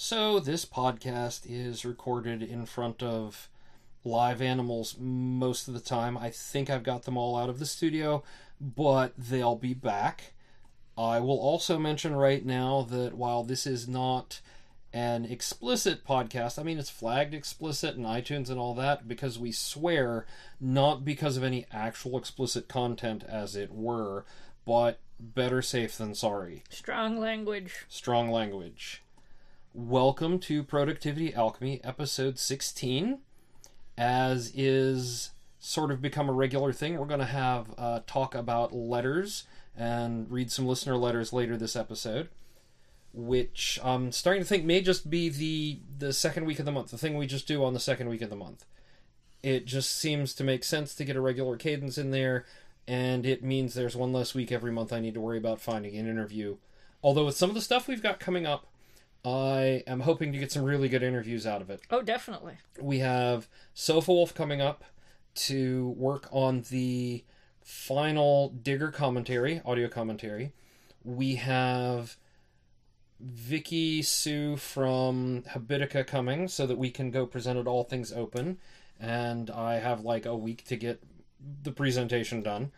So, this podcast is recorded in front of live animals most of the time. I think I've got them all out of the studio, but they'll be back. I will also mention right now that while this is not an explicit podcast, I mean, it's flagged explicit in iTunes and all that because we swear, not because of any actual explicit content, as it were, but better safe than sorry. Strong language. Strong language. Welcome to Productivity Alchemy, episode 16. As is sort of become a regular thing, we're going to have uh, talk about letters and read some listener letters later this episode, which I'm starting to think may just be the the second week of the month, the thing we just do on the second week of the month. It just seems to make sense to get a regular cadence in there, and it means there's one less week every month I need to worry about finding an interview. Although with some of the stuff we've got coming up, I am hoping to get some really good interviews out of it. Oh, definitely. We have Sofawolf coming up to work on the final Digger commentary, audio commentary. We have Vicky Hsu from Habitica coming so that we can go present at All Things Open. And I have like a week to get the presentation done.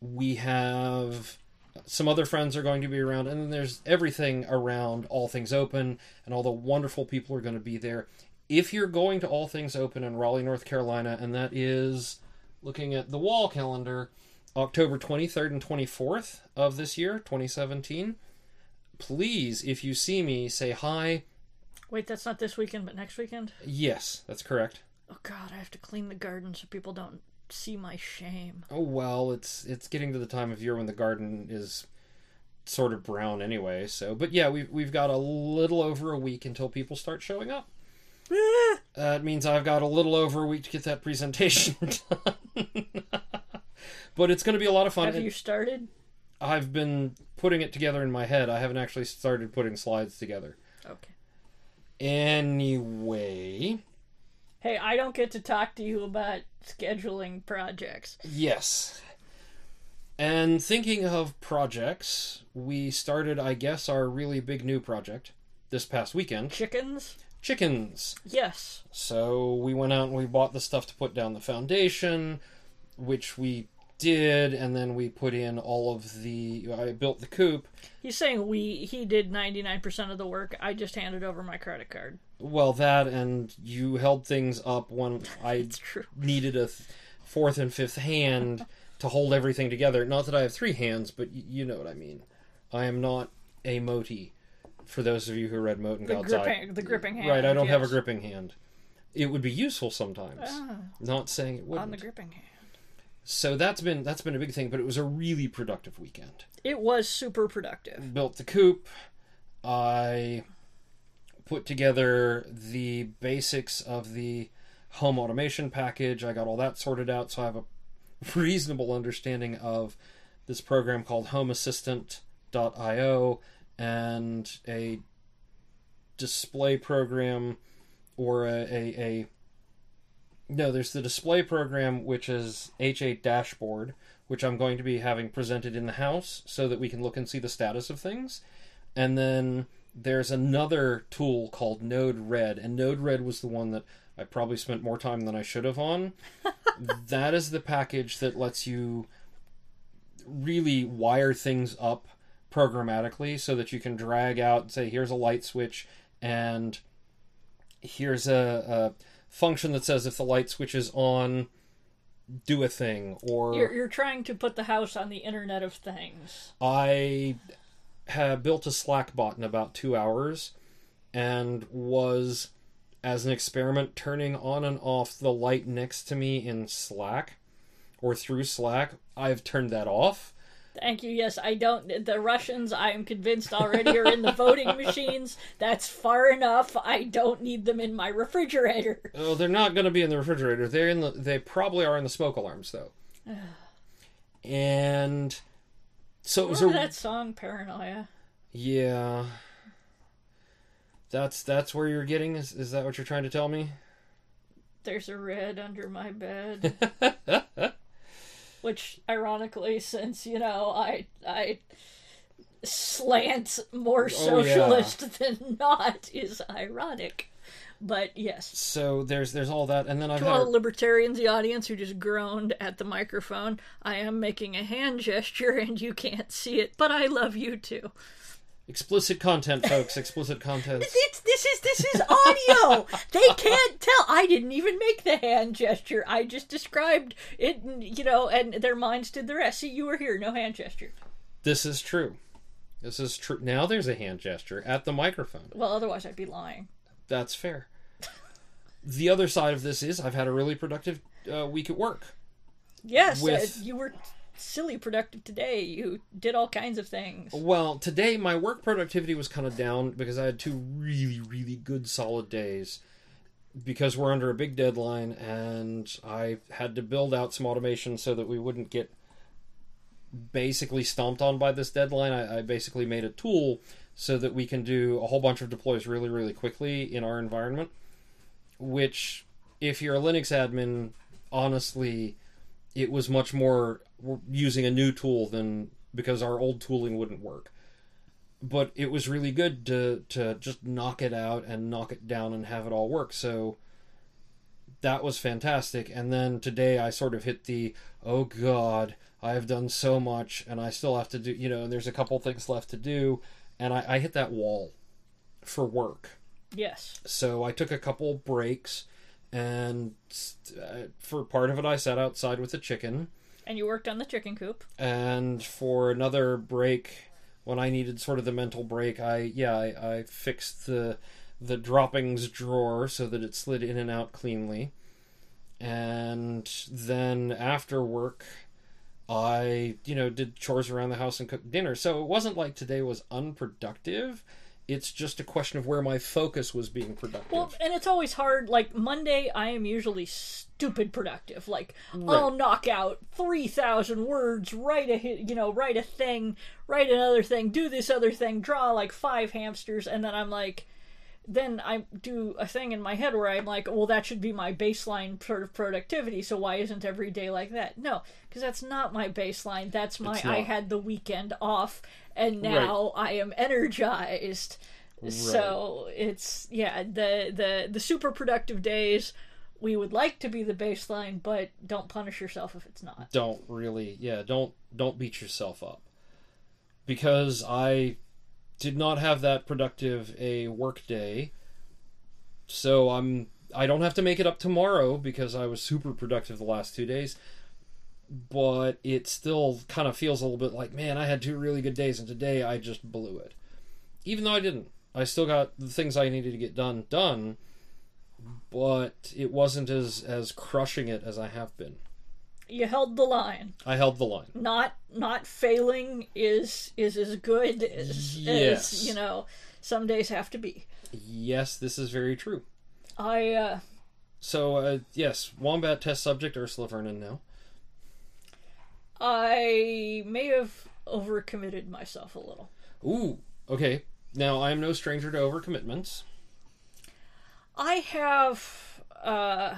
We have some other friends are going to be around, and then there's everything around All Things Open, and all the wonderful people are going to be there. If you're going to All Things Open in Raleigh, North Carolina, and that is looking at the wall calendar, October 23rd and 24th of this year, 2017, please, if you see me, say hi. Wait, that's not this weekend, but next weekend? Yes, that's correct. Oh, God, I have to clean the garden so people don't see my shame. Oh well, it's it's getting to the time of year when the garden is sort of brown anyway. So, but yeah, we've we've got a little over a week until people start showing up. that means I've got a little over a week to get that presentation done. but it's going to be a lot of fun. Have you started? I've been putting it together in my head. I haven't actually started putting slides together. Okay. Anyway, Hey, I don't get to talk to you about scheduling projects. Yes. And thinking of projects, we started, I guess, our really big new project this past weekend Chickens? chickens. Yes. So we went out and we bought the stuff to put down the foundation, which we did, and then we put in all of the. I built the coop. He's saying we he did 99% of the work. I just handed over my credit card. Well, that, and you held things up when I needed a th- fourth and fifth hand to hold everything together. Not that I have three hands, but y- you know what I mean. I am not a Motie. For those of you who read Mote and The God's Eye. the gripping hand. right, I don't have a gripping hand. It would be useful sometimes. Ah, Not saying it on wouldn't. the gripping hand. So that's been that's been a big thing, but it was a really productive weekend. It was super productive. Built the coop. I put together the basics of the home automation package. I got all that sorted out, so I have a reasonable understanding of this program called Home Assistant.io and a display program or a, a, a no, there's the display program, which is HADashboard, which I'm going to be having presented in the house so that we can look and see the status of things. And then there's another tool called Node-RED, and Node-RED was the one that I probably spent more time than I should have on. that is the package that lets you really wire things up programmatically so that you can drag out say, here's a light switch, and here's a, a function that says if the light switch is on, do a thing. Or You're, you're trying to put the house on the Internet of Things. I had built a Slack bot in about two hours and was, as an experiment, turning on and off the light next to me in Slack or through Slack. I've turned that off. Thank you. Yes, I don't. The Russians, I am convinced already, are in the voting machines. That's far enough. I don't need them in my refrigerator. Oh, they're not going to be in the refrigerator. They're in the. They probably are in the smoke alarms though. and so it was a Remember that song, Paranoia? yeah. That's that's where you're getting. Is is that what you're trying to tell me? There's a red under my bed. Which, ironically, since you know, I I slant more Oh, yeah. socialist than not is ironic. But yes. So there's there's all that, and then I've To had all libertarians, the audience who just groaned at the microphone, I am making a hand gesture and you can't see it, but I love you too. Explicit content, folks. Explicit content. It's, this is this is audio. they can't tell. I didn't even make the hand gesture. I just described it, you know, and their minds did the rest. See, you were here, no hand gesture. This is true. This is true. Now there's a hand gesture at the microphone. Well, otherwise I'd be lying. That's fair. The other side of this is I've had a really productive uh, week at work. Yes, With- uh, you were silly productive today. You did all kinds of things. Well, today my work productivity was kind of down because I had two really, really good solid days because we're under a big deadline and I had to build out some automation so that we wouldn't get basically stomped on by this deadline. I, I basically made a tool so that we can do a whole bunch of deploys really, really quickly in our environment. Which, if you're a Linux admin, honestly, it was much more using a new tool than because our old tooling wouldn't work. But it was really good to to just knock it out and knock it down and have it all work. So that was fantastic. And then today I sort of hit the oh god, I have done so much and I still have to do you know, and there's a couple things left to do and I, I hit that wall for work. Yes. So I took a couple breaks and uh, for part of it I sat outside with the chicken. And you worked on the chicken coop. and for another break when i needed sort of the mental break i yeah i, I fixed the the droppings drawer so that it slid in and out cleanly. And then after work i you know did chores around the house and cooked dinner. So it wasn't like today was unproductive it's just a question of where my focus was being productive Well, and it's always hard. Like Monday, I am usually stupid productive. Like I'll knock out three thousand words, write a you know, write a thing, write another thing, do this other thing, draw like five hamsters, and then I'm like, then I do a thing in my head where I'm like, well, that should be my baseline sort of productivity. So why isn't every day like that? No, because that's not my baseline. That's my I had the weekend off, and now I am energized. So it's yeah the the the super productive days. We would like to be the baseline, but don't punish yourself if it's not. don't really yeah don't don't beat yourself up because i did not have that productive a work day. So i'm i don't have to make it up tomorrow because i was super productive the last two days but it still kind of feels a little bit like man i had two really good days and today i just blew it. Even though i didn't. I still got the things i needed to get done done but it wasn't as as crushing it as i have been You held the line. i held the line Not not failing is is as good as, Yes. as you know. Some days have to be. Yes, this is very true. I uh, So, uh, yes, Wombat test subject Ursula Vernon now. I may have overcommitted myself a little. Ooh, okay. Now, I am no stranger to overcommitments. I have uh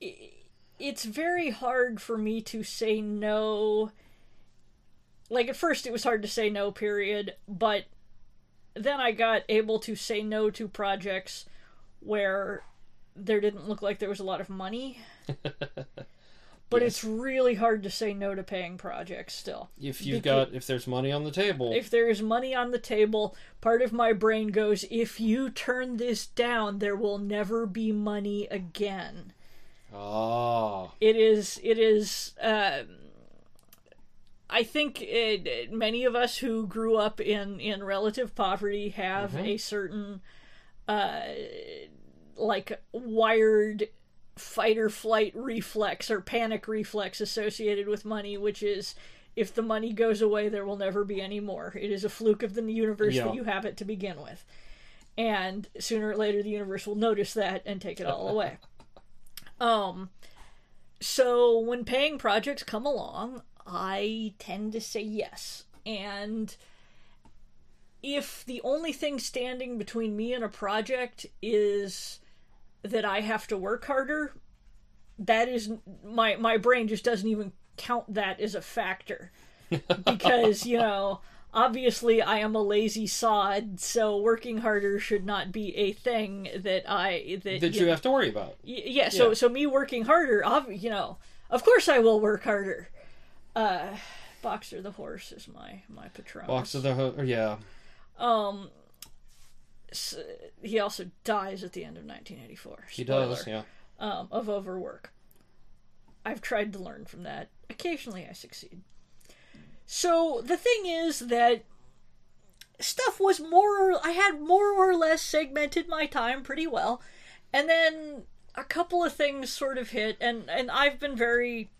it's very hard for me to say no. Like at first it was hard to say no period but then I got able to say no to projects where there didn't look like there was a lot of money. But it's really hard to say no to paying projects still. If you've Becau- got, if there's money on the table, if there is money on the table, part of my brain goes, if you turn this down, there will never be money again. Ah, It is, it is, um, I think it, many of us who grew up in, in relative poverty have a certain, uh, like, wired fight or flight reflex or panic reflex associated with money, which is if the money goes away, there will never be any more. It is a fluke of the universe Yeah. that you have it to begin with. And sooner or later, the universe will notice that and take it all away. Um, so when paying projects come along, I tend to say yes. And if the only thing standing between me and a project is that I have to work harder, that is my my brain just doesn't even count that as a factor. because you know obviously I am a lazy sod, so working harder should not be a thing that I that, That you have to worry about. Y- yeah, so Yeah. so me working harder, ob- you know, of course I will work harder. Uh, Boxer the horse is my my patron. Boxer the horse, yeah. Um, s- he also dies at the end of 1984. He does, yeah. Um, of overwork. I've tried to learn from that. Occasionally, I succeed. So the thing is that stuff was more. or, I had more or less segmented my time pretty well, and then a couple of things sort of hit, and and I've been very.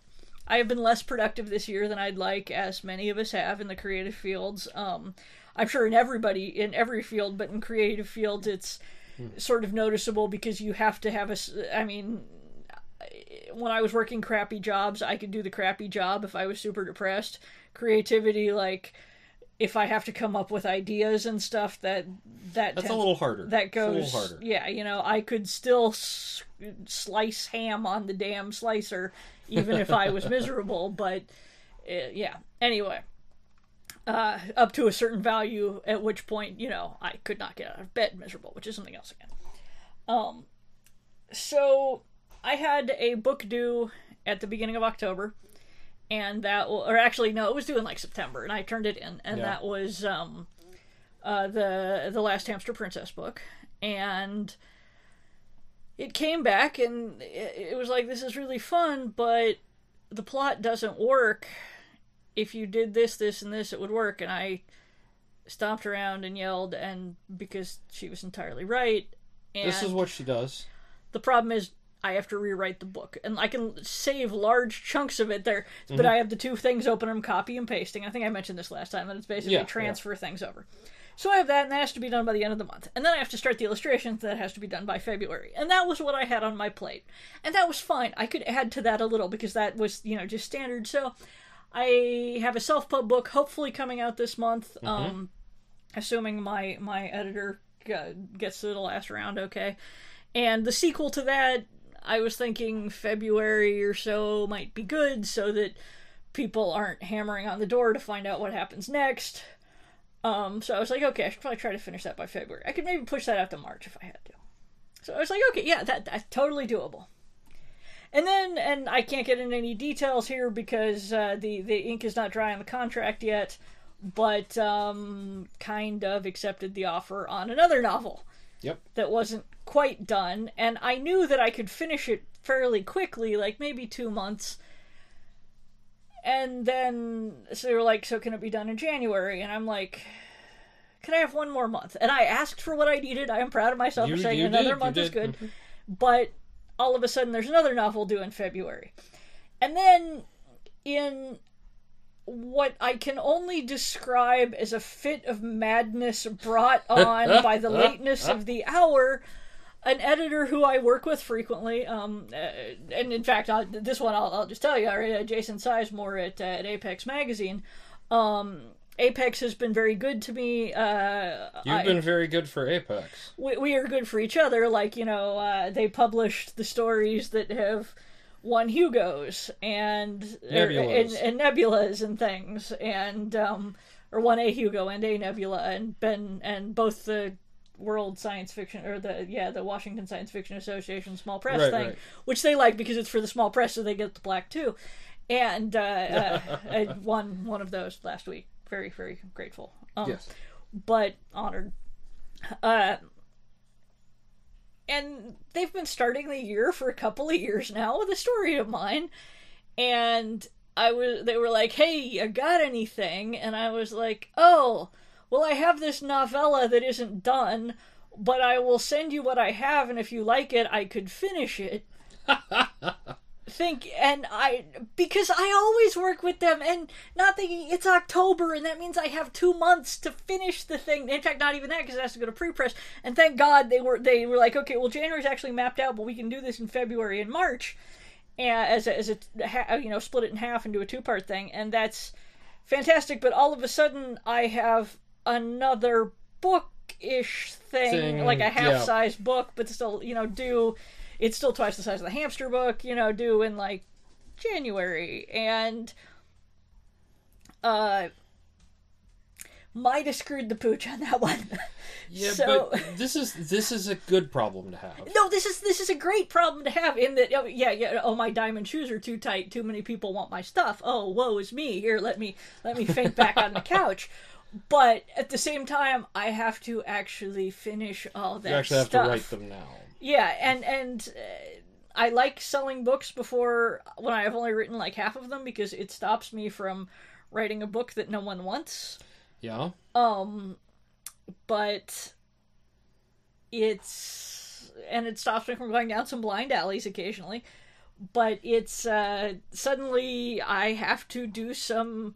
I have been less productive this year than I'd like, as many of us have in the creative fields. Um, I'm sure in everybody in every field, but in creative fields, it's sort of noticeable because you have to have a. s- I mean, when I was working crappy jobs, I could do the crappy job if I was super depressed. Creativity, like if I have to come up with ideas and stuff, that that That's a little harder. that It's a little goes harder. yeah you know i could still s- slice ham on the damn slicer even if i was miserable but uh, yeah anyway uh, up to a certain value at which point you know i could not get out of bed miserable which is something else again um so i had a book due at the beginning of october and that or actually no it was due in like september and i turned it in and Yeah. that was um uh, the the last hamster princess book and it came back and it, it was like this is really fun but the plot doesn't work if you did this this and this it would work and i stomped around and yelled and because she was entirely right and This is what she does. the problem is I have to rewrite the book, and I can save large chunks of it there. Mm-hmm. But I have the two things open. I'm copy and pasting. I think I mentioned this last time that it's basically Yeah, yeah. transfer things over. So I have that, and that has to be done by the end of the month. And then I have to start the illustrations. That has to be done by February. And that was what I had on my plate, and that was fine. I could add to that a little because that was you know just standard. So I have a self pub book hopefully coming out this month. Mm-hmm. Um, assuming my my editor uh, gets to the last round okay. And the sequel to that, I was thinking February or so might be good so that people aren't hammering on the door to find out what happens next. Um, so I was like, okay, I should probably try to finish that by February. I could maybe push that out to March if I had to. So I was like, okay, yeah, that that's totally doable. And then, and I can't get into any details here because uh, the the ink is not dry on the contract yet, but um, kind of accepted the offer on another novel Yep. that wasn't quite done, and I knew that I could finish it fairly quickly, like maybe two months. And then so they were like, "So can it be done in January?" And I'm like, "Can I have one more month?" And I asked for what I needed. I am proud of myself You- for saying another did, month is good. Mm-hmm. But all of a sudden, there's another novel due in February, and then in what I can only describe as a fit of madness brought on by the lateness of the hour, an editor who I work with frequently, um, uh, and in fact, i this one I'll, I'll just tell you, uh, Jason Sizemore at, uh, at Apex Magazine. Um, Apex has been very good to me. Uh, You've I- been very good for Apex. we, we are good for each other. Like you know, uh, they published the stories that have won Hugos and er, Nebulas. and, and nebulas and things, and um, or won a Hugo and a nebula, and been and both the World Science Fiction or the yeah the Washington Science Fiction Association small press Right, thing, right. which they like because it's for the small press, so they get the black too. And uh, uh, I won one of those last week. Very very grateful. Um, Yes. but honored. Uh, and they've been starting the year for a couple of years now with a story of mine, and I was they were like, "Hey, you got anything?" And I was like, "Oh, well, I have this novella that isn't done." But I will send you what I have, and if you like it, I could finish it think and I because I always work with them and not thinking it's October and that means I have two months to finish the thing. In fact, not even that because it has to go to pre-press. And thank God they were they were like, okay, well January's actually mapped out, but we can do this in February and March, and as a, as a you know split it in half and do a two part thing, and that's fantastic. But all of a sudden, I have another book ish thing, Thing, like a yeah. half size book, but still you know due it's still twice the size of the hamster book, you know, due in like January. And uh, might have screwed the pooch on that one. Yeah, So- but this is this is a good problem to have. no, this is this is a great problem to have. In that, oh, yeah, yeah. Oh, my diamond shoes are too tight. Too many people want my stuff. Oh, woe is me. Here, let me let me faint back on the couch. But at the same time, I have to actually finish all that You actually have stuff. to write them now. Yeah, and and uh, I like selling books before when I've only written like half of them because it stops me from writing a book that no one wants. Yeah. Um, but it's and it stops me from going down some blind alleys occasionally. But it's uh, suddenly I have to do some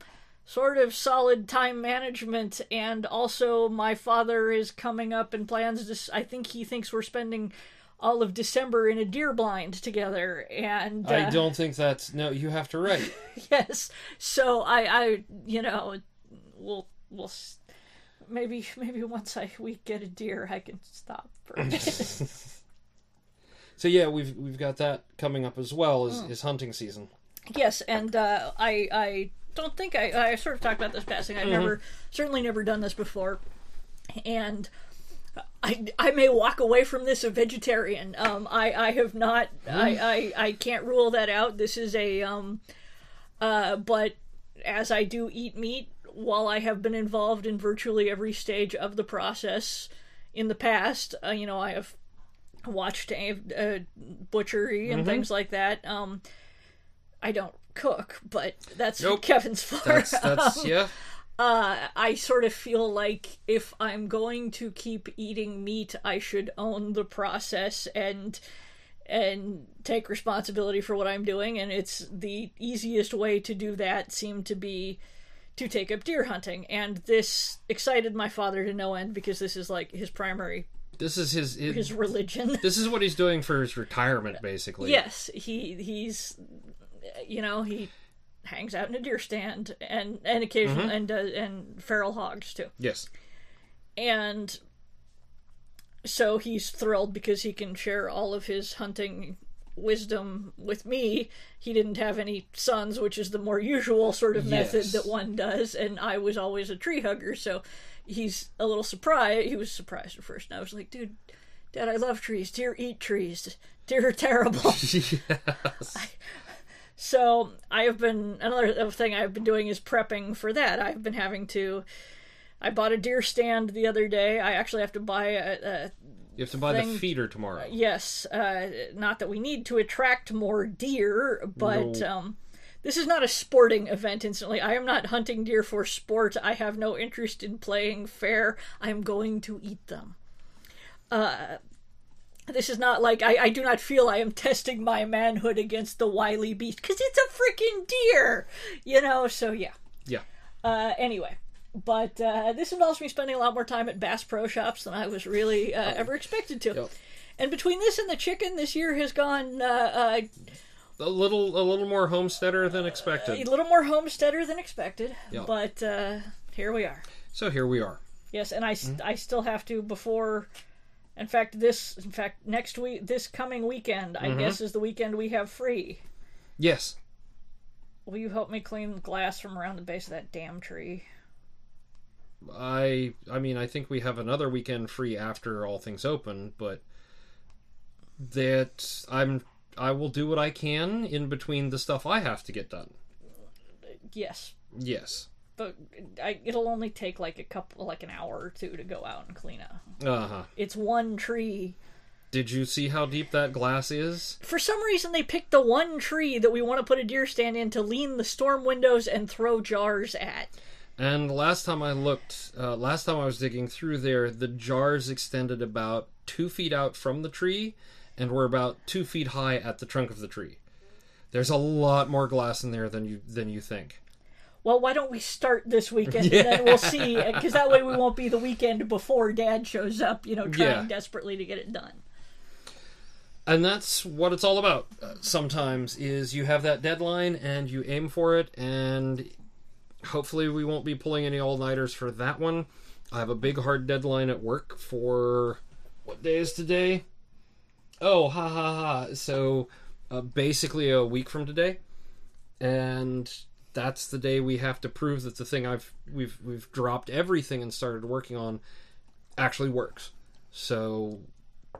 sort of solid time management, and also my father is coming up and plans this. I think he thinks we're spending all of December in a deer blind together, and uh, I don't think that's no. You have to write. yes. So I, I, you know, we'll, we'll, maybe, maybe once I we get a deer, I can stop for a bit. so yeah, we've we've got that coming up as well as is hunting season. yes, and uh, I, I don't think I, I sort of talked about this passing. I've never, certainly never done this before, and. I, I may walk away from this a vegetarian. Um, I, I have not. I, I, I can't rule that out. This is a um, uh, but as I do eat meat, while I have been involved in virtually every stage of the process in the past, uh, you know, I have watched a, a butchery and things like that. Um, I don't cook, but that's Nope. Kevin's for. That's that's yeah. uh, I sort of feel like if I'm going to keep eating meat, I should own the process and and take responsibility for what I'm doing. And it's the easiest way to do that seemed to be to take up deer hunting. And this excited my father to no end because this is like his primary This is his. his his religion. this is what he's doing for his retirement, basically. yes, he he's you know he hangs out in a deer stand and and occasionally and uh, and feral hogs too. Yes. and so he's thrilled because he can share all of his hunting wisdom with me. He didn't have any sons, which is the more usual sort of method that one does, and I was always a tree hugger, so he's a little surprised. He was surprised at first, and I was like, "Dude, Dad, I love trees. Deer eat trees. Deer are terrible." yes. So I have been another thing I've been doing is prepping for that. I've been having to. I bought a deer stand the other day. I actually have to buy a, a You have to buy Thing- the feeder tomorrow. yes. Uh, not that we need to attract more deer, but No. um, this is not a sporting event. Instantly, I am not hunting deer for sport. I have no interest in playing fair. I am going to eat them. Uh, this is not like I, I do not feel I am testing my manhood against the wily beast because it's a freaking deer, you know. So yeah. Yeah. Uh, anyway, but uh, this involves me spending a lot more time at Bass Pro Shops than I was really uh, ever expected to. Yep. And between this and the chicken, this year has gone uh, A little a little more homesteader than uh, a little more homesteader than expected. Yep. But uh, here we are. So here we are. Yes, and I, Mm-hmm. I still have to before. In fact, this in fact next week, this coming weekend, Mm-hmm. I guess is the weekend we have free. Yes. Will you help me clean the glass from around the base of that damn tree? I I mean I think we have another weekend free after all things open, but that I'm I will do what I can in between the stuff I have to get done. Yes, Yes. But I, it'll only take like a couple, like an hour or two to go out and clean up. Uh-huh. It's one tree. Did you see how deep that glass is? For some reason, they picked the one tree that we want to put a deer stand in to lean the storm windows and throw jars at. And last time I looked, uh, last time I was digging through there, the jars extended about two feet out from the tree, and were about two feet high at the trunk of the tree. There's a lot more glass in there than you than you think. Well, why don't we start this weekend and then we'll see? Because that way we won't be the weekend before Dad shows up, you know, trying Yeah. desperately to get it done. And that's what it's all about. Uh, sometimes is you have that deadline and you aim for it, and hopefully we won't be pulling any all nighters for that one. I have a big hard deadline at work for what day is today? Oh, ha ha ha! So uh, basically a week from today, and that's the day we have to prove that the thing I've we've we've dropped everything and started working on actually works. So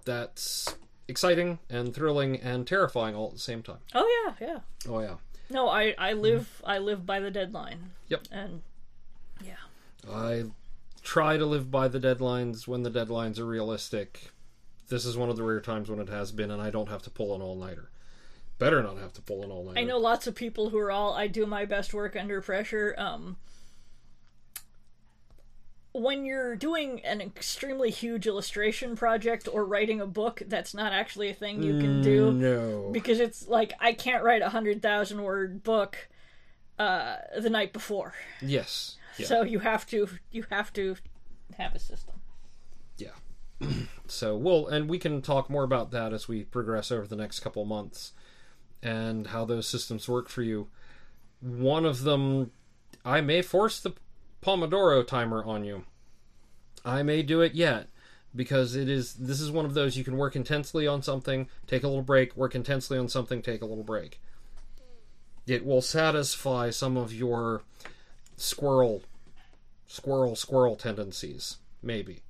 that's exciting and thrilling and terrifying all at the same time. Oh yeah, yeah. Oh yeah. No, I I live I live by the deadline. Yep. And yeah. I try to live by the deadlines when the deadlines are realistic. This is one of the rare times when it has been, and I don't have to pull an all nighter. Better not have to pull an all nighter. I know lots of people who are all I do my best work under pressure. Um, when you're doing an extremely huge illustration project or writing a book, that's not actually a thing you can do No. because it's like I can't write a hundred thousand word book uh, the night before. Yes. Yeah. So you have to you have to have a system. Yeah. so we'll and we can talk more about that as we progress over the next couple months and how those systems work for you. One of them I may force the Pomodoro timer on you. I may do it yet because it is this is one of those you can work intensely on something, take a little break, work intensely on something, take a little break. It will satisfy some of your squirrel squirrel squirrel tendencies, maybe.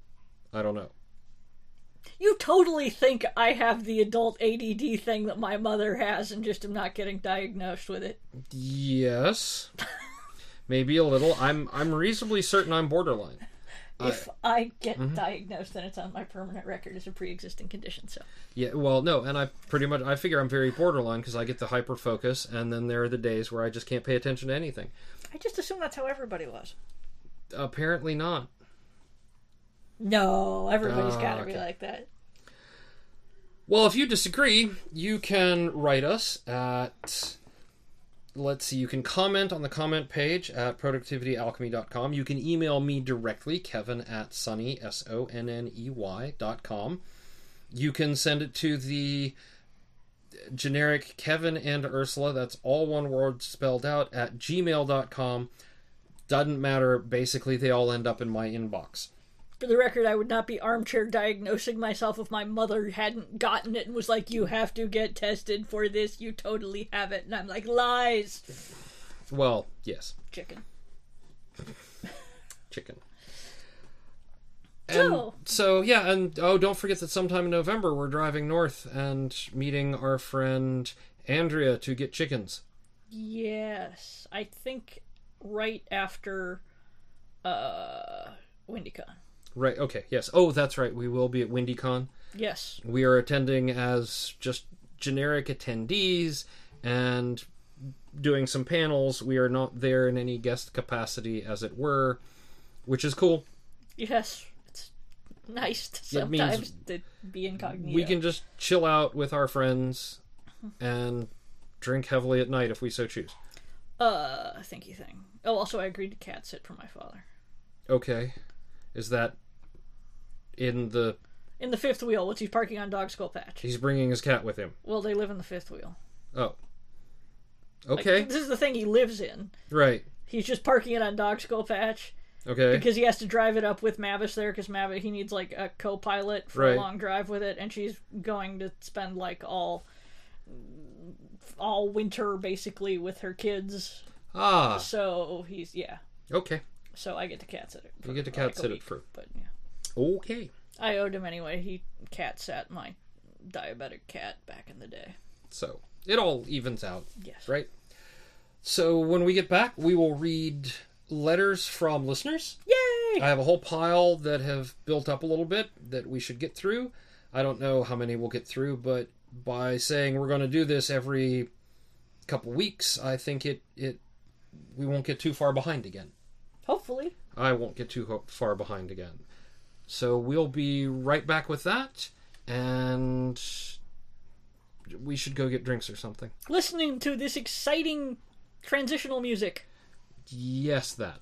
I don't know. You totally think I have the adult ADD thing that my mother has and just am not getting diagnosed with it. Yes. Maybe a little. I'm I'm reasonably certain I'm borderline. If I get mm-hmm. diagnosed, then it's on my permanent record as a pre-existing condition. So Yeah, well, no, and I pretty much I figure I'm very borderline because I get the hyper focus, and then there are the days where I just can't pay attention to anything. I just assume that's how everybody was. Apparently not. No, everybody's ah, Oh, got to be like that. Well, if you disagree, you can write us at. Let's see, you can comment on the comment page at productivityalchemy.com. You can email me directly, kevin at sonney, S O N N E Y, dot com. You can send it to the generic Kevin and Ursula, that's all one word spelled out, at gmail.com. Doesn't matter, basically, they all end up in my inbox. For the record, I would not be armchair diagnosing myself if my mother hadn't gotten it and was like, "You have to get tested for this. You totally have it." And I'm like, "Lies, Well, yes. chicken." chicken. And So- so yeah, and oh, don't forget that sometime in November we're driving north and meeting our friend Andrea to get chickens. Yes, I think right after uh WindyCon. Right. Okay. Yes. Oh, that's right. We will be at WindyCon. Yes. We are attending as just generic attendees and doing some panels. We are not there in any guest capacity, as it were, which is cool. Yes. It's nice to sometimes to be incognito. We can just chill out with our friends and drink heavily at night if we so choose. uh thank you thing. Oh, also I agreed to cat sit for my father. Okay. Is that in the. In the fifth wheel, which he's parking on Dog Skull Patch. He's bringing his cat with him. Well, they live in the fifth wheel. Oh. Like, Okay. this is the thing he lives in. Right. He's just parking it on Dog Skull Patch Okay. because he has to drive it up with Mavis there because Mavis he needs like a co-pilot for Right. a long drive with it, and she's going to spend like all all winter basically with her kids. Ah. So he's yeah. Okay. So I get to cat sit it. You get to cat like, sit it for. But yeah, Okay. I owed him anyway. He cat sat my diabetic cat back in the day. So it all evens out, Yes. right? So when we get back, we will read letters from listeners. Yay! I have a whole pile that have built up a little bit that we should get through. I don't know how many we'll get through, but by saying we're going to do this every couple weeks, I think it it we won't get too far behind again. Hopefully. I won't get too ho- far behind again. So we'll be right back with that, and we should go get drinks or something. Listening to this exciting transitional music. Yes, that.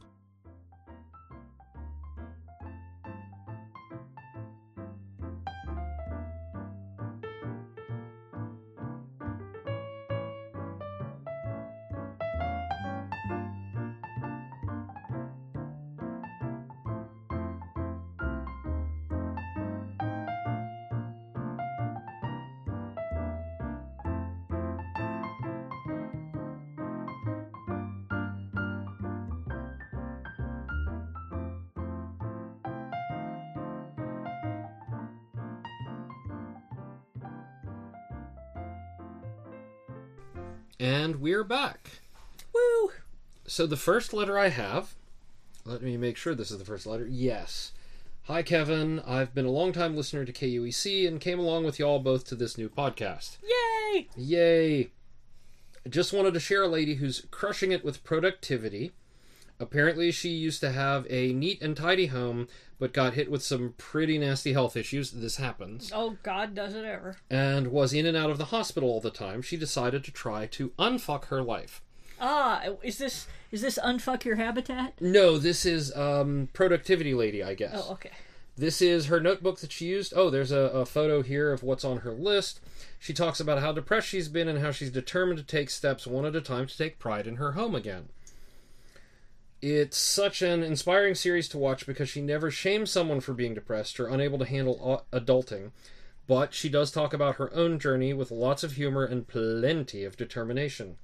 And we're back. Woo! So the first letter I have, let me make sure this is the first letter. Yes. Hi, Kevin. I've been a long time listener to KUEC and came along with y'all both to this new podcast. Yay! Yay! Just wanted to share a lady who's crushing it with productivity. Apparently, she used to have a neat and tidy home, but got hit with some pretty nasty health issues. This happens. Oh, God, does it ever. And was in and out of the hospital all the time. She decided to try to unfuck her life. Ah, is this is this unfuck your habitat? No, this is um, productivity lady, I guess. Oh, okay. This is her notebook that she used. Oh, there's a, a photo here of what's on her list. She talks about how depressed she's been and how she's determined to take steps one at a time to take pride in her home again. It's such an inspiring series to watch because she never shames someone for being depressed or unable to handle uh, adulting, but she does talk about her own journey with lots of humor and plenty of determination.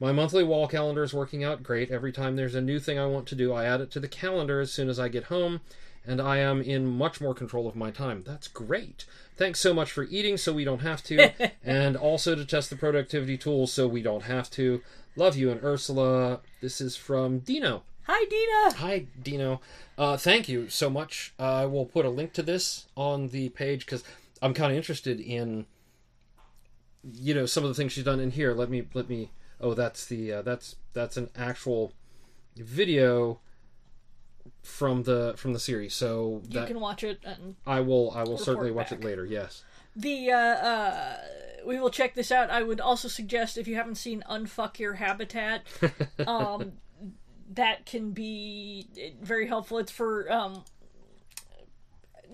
My monthly wall calendar is working out great. Every time there's a new thing I want to do, I add it to the calendar as soon as I get home, and I am in much more control of my time. That's great. Thanks so much for eating so we don't have to, and also to test the productivity tools so we don't have to. Love you and Ursula. This is from Dino. Hi, Dina. Hi, Dino. Uh, thank you so much. Uh, I will put a link to this on the page because I'm kind of interested in, you know, some of the things she's done in here. Let me let me. Oh, that's the uh, that's that's an actual video from the from the series. So you can watch it. And I will. I will certainly watch it later. Yes. The uh, uh, we will check this out. I would also suggest if you haven't seen Unfuck Your Habitat, um, that can be very helpful. It's for um,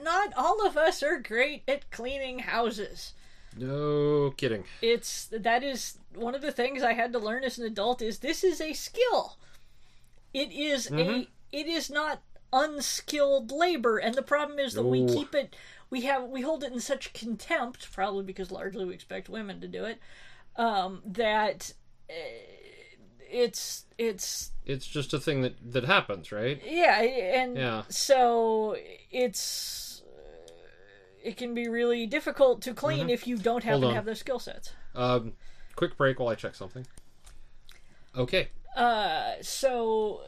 not all of us are great at cleaning houses. No kidding. It's that is one of the things I had to learn as an adult is this is a skill. It is mm-hmm. a it is not unskilled labor and the problem is that we keep it we have we hold it in such contempt, probably because largely we expect women to do it, um, that uh, it's it's it's just a thing that that happens, right? Yeah, and yeah. so it's it can be really difficult to clean mm-hmm. if you don't happen to have those skill sets. Um, quick break while I check something. Okay. Uh, so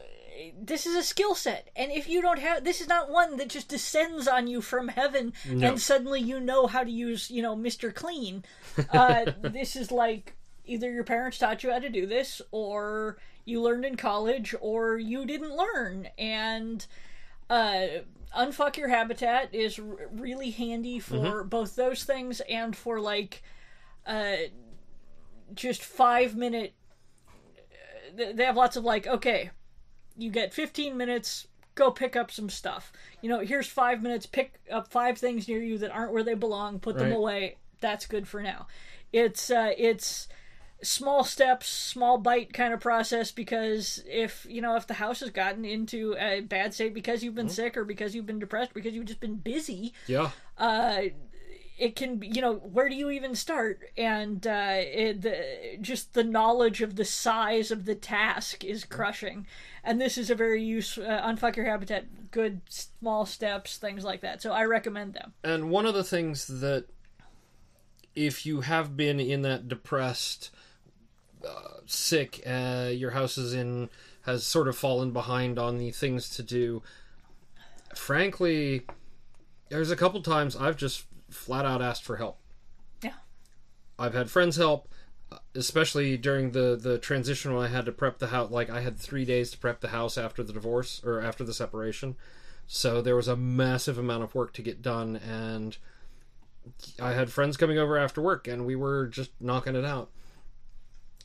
this is a skill set and if you don't have this is not one that just descends on you from heaven no. and suddenly you know how to use you know mr clean uh, this is like either your parents taught you how to do this or you learned in college or you didn't learn and uh, unfuck your habitat is r- really handy for mm-hmm. both those things and for like uh, just five minute they have lots of like okay you get 15 minutes go pick up some stuff you know here's five minutes pick up five things near you that aren't where they belong put right. them away that's good for now it's uh, it's small steps small bite kind of process because if you know if the house has gotten into a bad state because you've been mm-hmm. sick or because you've been depressed because you've just been busy yeah uh it can be you know where do you even start? And uh, it, the, just the knowledge of the size of the task is crushing. And this is a very useful uh, unfuck your habitat good small steps things like that. So i recommend them. And one of the things that if you have been in that depressed uh, sick uh, your house is in has sort of fallen behind on the things to do frankly there's a couple times i've just flat out asked for help. Yeah. I've had friends help, especially during the the transition when I had to prep the house. Like I had three days to prep the house after the divorce or after the separation, so there was a massive amount of work to get done, and I had friends coming over after work, and we were just knocking it out.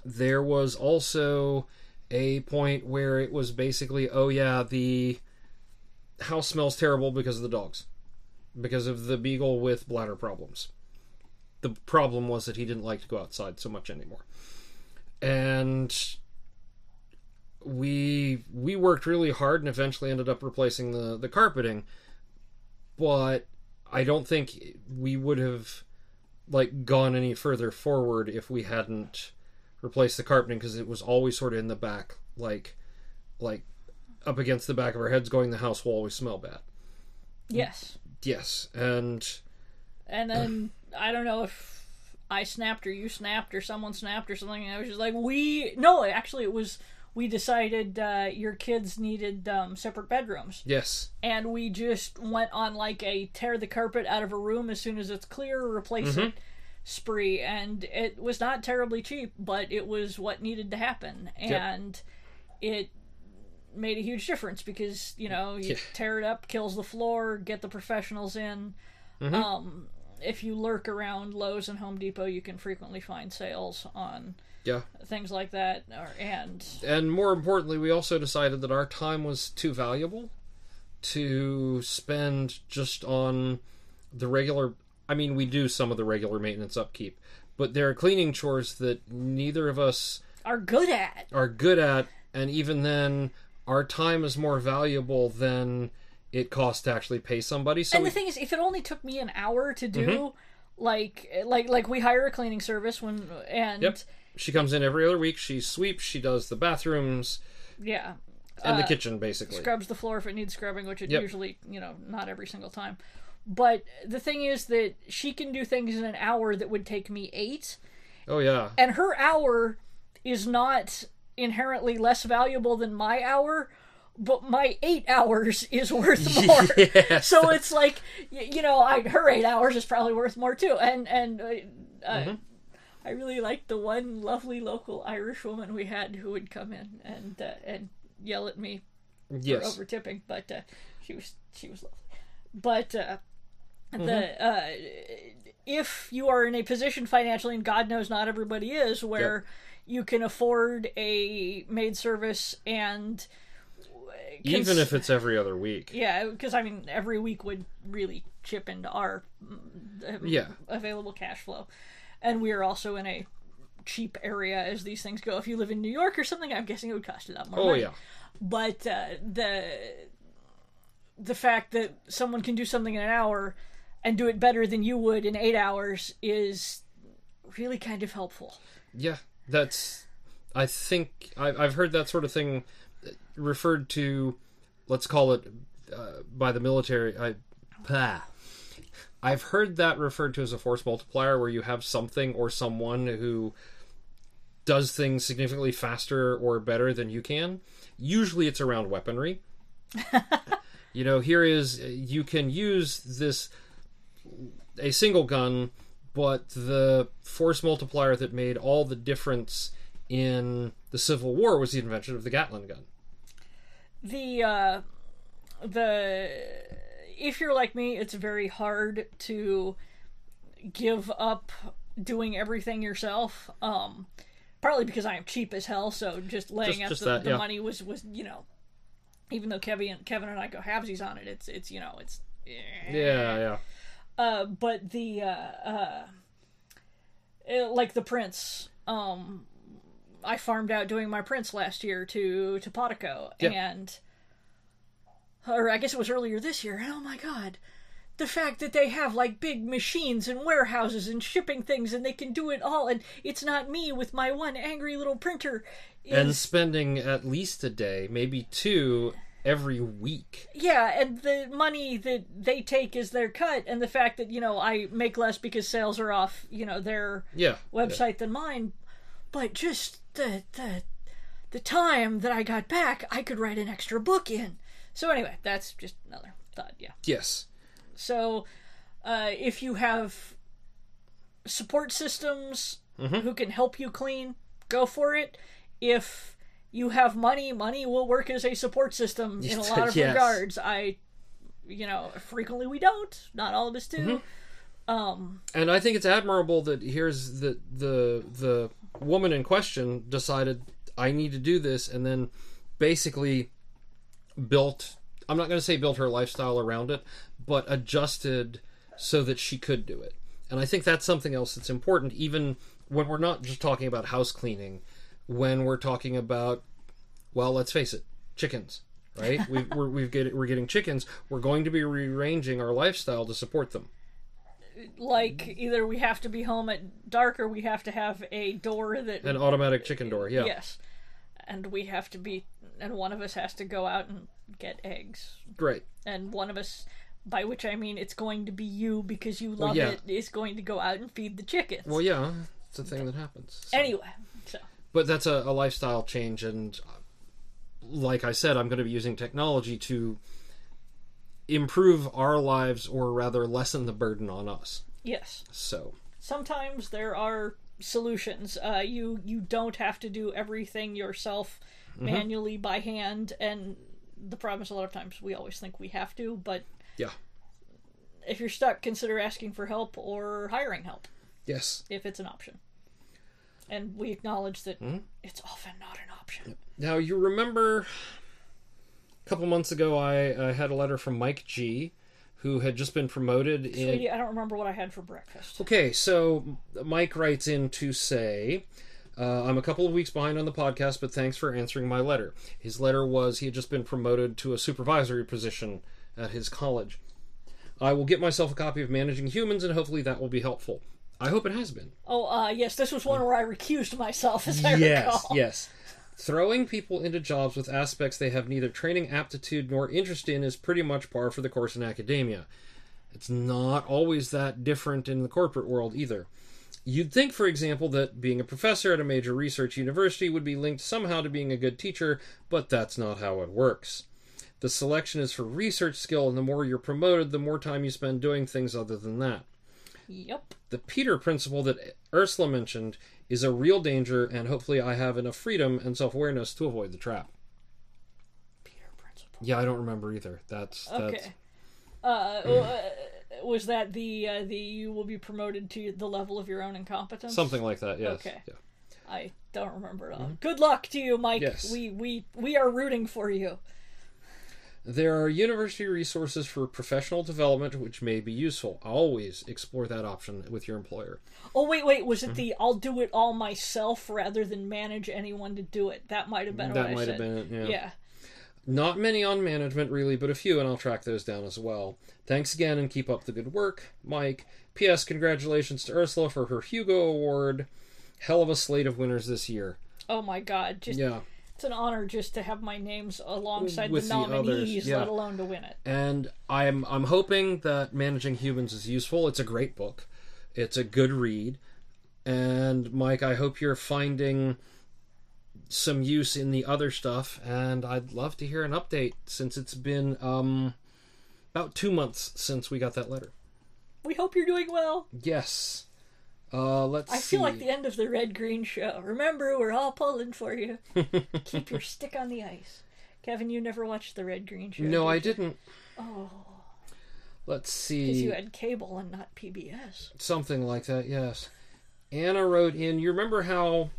There was also a point where it was basically, oh yeah, the house smells terrible because of the dogs because of the beagle with bladder problems. The problem was that he didn't like to go outside so much anymore. And we we worked really hard and eventually ended up replacing the the carpeting. But I don't think we would have like gone any further forward if we hadn't replaced the carpeting because it was always sort of in the back like like up against the back of our heads going the house will always smell bad. Yes. Yes, and and then I don't know if I snapped or you snapped or someone snapped or something. And I was just like, we no, actually, it was we decided uh, your kids needed um, separate bedrooms, Yes. and we just went on like a tear the carpet out of a room as soon as it's clear, replace it spree, and it was not terribly cheap, but it was what needed to happen, and it made a huge difference because you know you Yeah. tear it up, kills the floor, get the professionals in. Mm-hmm. Um, if you lurk around Lowe's and Home Depot, you can frequently find sales on Yeah. things like that. Or, and And more importantly, we also decided that our time was too valuable to spend just on the regular. I mean, we do some of the regular maintenance upkeep, but there are cleaning chores that neither of us are good at. are good at, and even then, our time is more valuable than it costs to actually pay somebody. So And we, the thing is, if it only took me an hour to do, Mm-hmm. like, like, like we hire a cleaning service when, and Yep. she comes in every other week. She sweeps. She does the bathrooms yeah, and the kitchen, basically. scrubs the floor if it needs scrubbing, which it Yep. usually, you know, not every single time. But the thing is that she can do things in an hour that would take me eight, Oh yeah. and her hour is not inherently less valuable than my hour. But my eight hours is worth more. Yes. so it's like you know I, her eight hours is probably worth more too and and uh, uh, Mm-hmm. i really liked the one lovely local irish woman we had who would come in and uh, and yell at me for Yes. over tipping but uh, she was she was lovely but uh, Mm-hmm. the uh, if you are in a position financially and god knows not everybody is where you can afford a maid service and Even if it's every other week. yeah, because I mean, every week would really chip into our um, Yeah. available cash flow, and we are also in a cheap area as these things go. If you live in New York or something, I'm guessing it would cost a lot more. Oh money. yeah. But uh, the the fact that someone can do something in an hour and do it better than you would in eight hours is really kind of helpful. Yeah, that's. I think I, I've heard that sort of thing referred to. Let's call it uh, by the military. I. Bah. I've heard that referred to as a force multiplier, where you have something or someone who does things significantly faster or better than you can. Usually, it's around weaponry. you know, here is you can use this a single gun, but the force multiplier that made all the difference in the Civil War was the invention of the Gatling gun. the uh the if you're like me it's very hard to give up doing everything yourself um partly because i am cheap as hell so just laying Just- out just the, that, the yeah. money was was you know even though kevin and kevin and i go halvesies on it it's it's you know it's Yeah, yeah. Uh, but the uh, uh, uh, like the prince um i farmed out doing my prince last year to to Potico, Yeah. and or i guess it was earlier this year and oh my god the fact that they have like big machines and warehouses and shipping things and they can do it all and it's not me with my one angry little printer is, And spending at least a day, maybe two, every week. Yeah, and the money that they take is their cut, and the fact that you know I make less because sales are off, you know, their Yeah. website than mine, but just the the the time that I got back, I could write an extra book in. So anyway, that's just another thought. Yeah. Yes. So uh, if you have support systems who can help you clean, go for it. If you have money, money will work as a support system in a lot of Yes. regards. I, you know, frequently we don't. Not all of us do. Mm-hmm. Um, and I think it's admirable that here's the the the woman in question decided I need to do this and then basically built I'm not going to say built her lifestyle around it, but adjusted so that she could do it. And I think that's something else that's important even when we're not just talking about house cleaning, when we're talking about well, let's face it, chickens, right? we we're we've get, we're getting chickens, we're going to be rearranging our lifestyle to support them. Like either we have to be home at dark or we have to have a door that An automatic chicken door, yeah. yes, and we have to be, and one of us has to go out and get eggs. Great. and one of us by which I mean it's going to be you because you love yeah. it, is going to go out and feed the chickens. Well, yeah, it's a thing that happens. So- anyway, but that's a, a lifestyle change and like i said i'm going to be using technology to improve our lives or rather lessen the burden on us yes. so sometimes there are solutions. Uh, you you don't have to do everything yourself Mm-hmm. manually by hand, and the problem is a lot of times we always think we have to. But yeah if you're stuck, consider asking for help or hiring help yes if it's an option. And we acknowledge that Mm-hmm. it's often not an option. now you remember a couple months ago i, I had a letter from mike g who had just been promoted in Sweetie, I don't remember what I had for breakfast. Okay, so Mike writes in to say, uh, I'm a couple of weeks behind on the podcast, but thanks for answering my letter. His letter was he had just been promoted to a supervisory position at his college. I will get myself a copy of Managing Humans, and hopefully that will be helpful. I hope it has been. Oh, uh, yes, this was one where I recused myself, as I yes, recall. yes. Throwing people into jobs with aspects they have neither training aptitude nor interest in is pretty much par for the course in academia. It's not always that different in the corporate world either. You'd think, for example, that being a professor at a major research university would be linked somehow to being a good teacher, but that's not how it works. The selection is for research skill, and the more you're promoted, the more time you spend doing things other than that Yep. the Peter principle that Ursula mentioned is a real danger, and hopefully I have enough freedom and self awareness to avoid the trap. Peter Principle. Yeah, I don't remember either. That's that's Okay. Uh, uh, was that the uh, the you will be promoted to the level of your own incompetence? something like that. Yes. Okay. Yeah. I don't remember at all. Good luck to you, Mike. Mm-hmm. Yes. We we we are rooting for you. There are university resources for professional development which may be useful. Always explore that option with your employer. Oh wait, wait. Was it Mm-hmm. the I'll do it all myself rather than manage anyone to do it? That might have been that might have been it. Yeah. Yeah. Not many on management, really, but a few, and I'll track those down as well. Thanks again, and keep up the good work, Mike. P.S. Congratulations to Ursula for her Hugo Award. Hell of a slate of winners this year. Oh my God! Just Yeah. It's an honor just to have my names alongside With the the nominees, yeah. let alone to win it. and I'm I'm hoping that Managing Humans is useful. It's a great book. It's a good read. And Mike, I hope you're finding some use in the other stuff and I'd love to hear an update since it's been um about 2 months since we got that letter. We hope you're doing well. Yes. Uh let's I see. feel like the end of the Red Green show. Remember, we're all pulling for you. Keep your stick on the ice. Kevin, you never watched the Red Green show. No, I did you? didn't. Oh, Let's see. because you had cable and not PBS. Something like that, yes. Anna wrote in. You remember how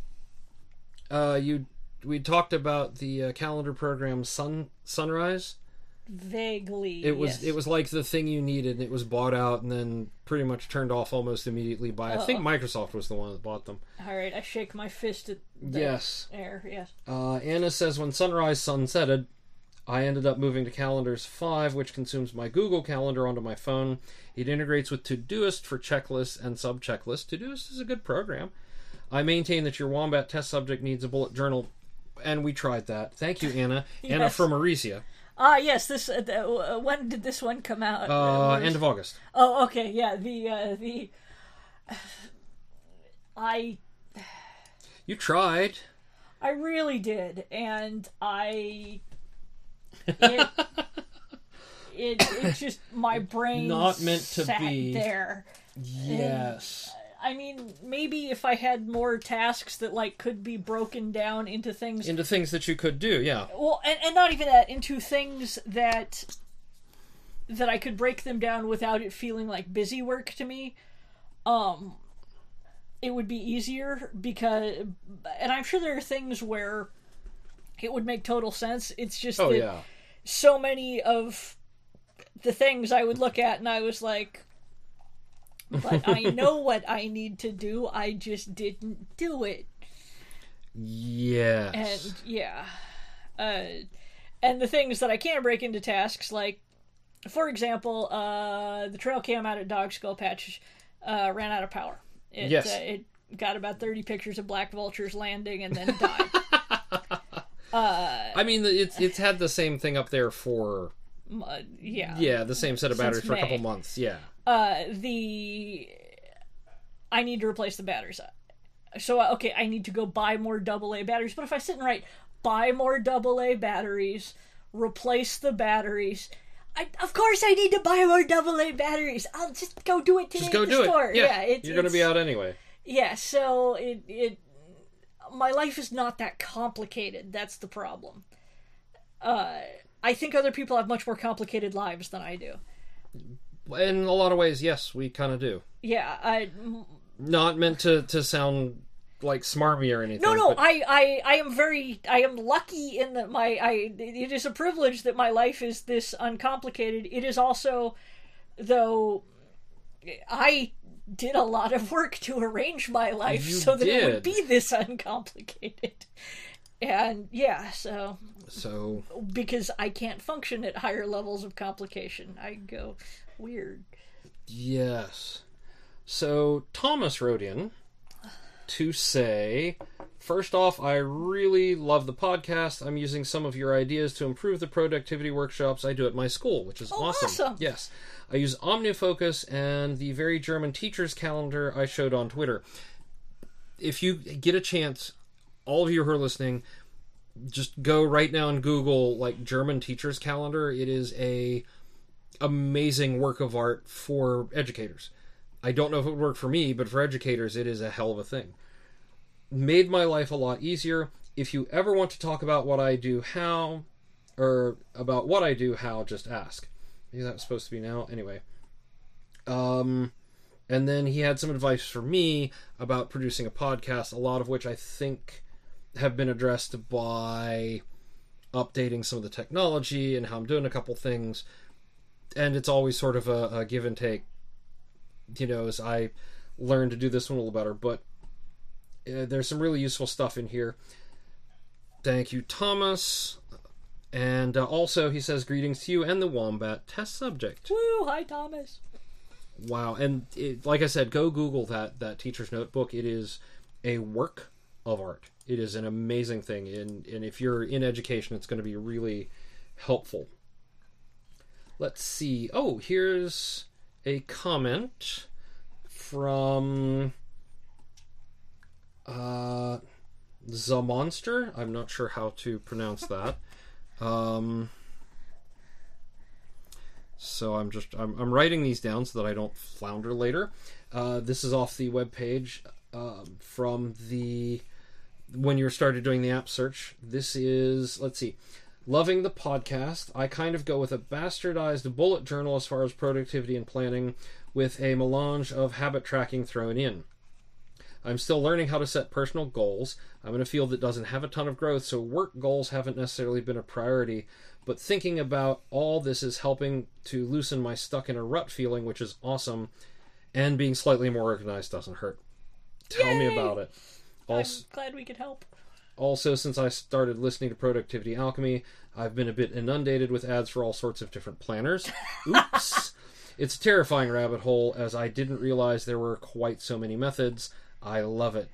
uh, you we talked about the uh, calendar program Sun Sunrise? Vaguely. It was yes. it was like the thing you needed. and It was bought out and then pretty much turned off almost immediately by I think Microsoft was the one that bought them. All right, I shake my fist at Yes. air. Yes. Uh, Anna says when Sunrise sunsetted, I ended up moving to Calendars 5, which consumes my Google Calendar onto my phone. It integrates with Todoist for checklists and sub checklists. Todoist is a good program. I maintain that your Wombat test subject needs a bullet journal, and we tried that. Thank you, Anna. Anna from Mauricia. Ah, yes. This. Uh, the, uh, when did this one come out? Uh, was- end of August. Oh, okay. Yeah. The. Uh, the. I. You tried. I really did, and I. It, it it's just my brain Not meant to be. there. Yes. I mean, maybe if I had more tasks that like could be broken down into things Into things that you could do, yeah. well and, and not even that into things that that i could break them down without it feeling like busy work to me um it would be easier because and i'm sure there are things where it would make total sense it's just Oh, that yeah. so many of the things i would look at and i was like but i know what i need to do i just didn't do it Yes. and yeah uh and the things that i can't break into tasks like for example uh the trail cam out at dog skull patch uh ran out of power it, Yes. uh, it got about 30 pictures of black vultures landing and then died I mean, it's it's had the same thing up there for uh, yeah. Yeah, the same set of Since batteries for a couple months. Yeah. Uh, the I need to replace the batteries. So uh, okay, I need to go buy more AA batteries. But if I sit and write, buy more AA batteries, replace the batteries. I, of course, I need to buy more AA batteries. I'll just go do it today Just go at the do store. it. Yeah, it's, you're going to be out anyway. Yeah, so it it my life is not that complicated. That's the problem. Uh, I think other people have much more complicated lives than I do. In a lot of ways, yes, we kind of do. Yeah, I Not meant to, to sound like smarmy or anything. no no but I, I I am very I am lucky in that my I it is a privilege that my life is this uncomplicated. It is also though I did a lot of work to arrange my life You so that it would be this uncomplicated. And yeah, so So, because I can't function at higher levels of complication. I go weird. yes. So, Thomas wrote in to say First off, I really love the podcast. I'm using some of your ideas to improve the productivity workshops I do at my school, which is Oh, awesome. awesome. Yes. I use OmniFocus and the very German teacher's calendar I showed on Twitter. If you get a chance, all of you who are listening, just go right now and Google like German teacher's calendar. It is a amazing work of art for educators. I don't know if it would work for me, but for educators, it is a hell of a thing. Made my life a lot easier. If you ever want to talk about what I do, how, or about what I do, how, just ask. Maybe that's supposed to be now. Anyway. Um, and then he had some advice for me about producing a podcast, a lot of which I think have been addressed by updating some of the technology and how I'm doing a couple things. And it's always sort of a, a give and take, you know, as I learn to do this one a little better. But uh, there's some really useful stuff in here. Thank you, Thomas. And uh, also, he says, Greetings to you and the Wombat test subject. Woo! Hi, Thomas. Wow, and it, like I said, go Google that that teacher's notebook. It is a work of art. It is an amazing thing, and and if you're in education, it's going to be really helpful. Let's see. Oh, here's a comment from uh, the monster. I'm not sure how to pronounce that. Um, so I'm just I'm, I'm writing these down so that I don't flounder later. Uh, this is off the web page um, from the when you started doing the app search. This is let's see, loving the podcast. I kind of go with a bastardized bullet journal as far as productivity and planning, with a melange of habit tracking thrown in. I'm still learning how to set personal goals. I'm in a field that doesn't have a ton of growth, so work goals haven't necessarily been a priority. But thinking about all this is helping to loosen my stuck in a rut feeling, which is awesome. And being slightly more organized doesn't hurt. Tell me about it. Also, I'm glad we could help. also, since I started listening to Productivity Alchemy, I've been a bit inundated with ads for all sorts of different planners. Oops. it's a terrifying rabbit hole, as I didn't realize there were quite so many methods. I love it.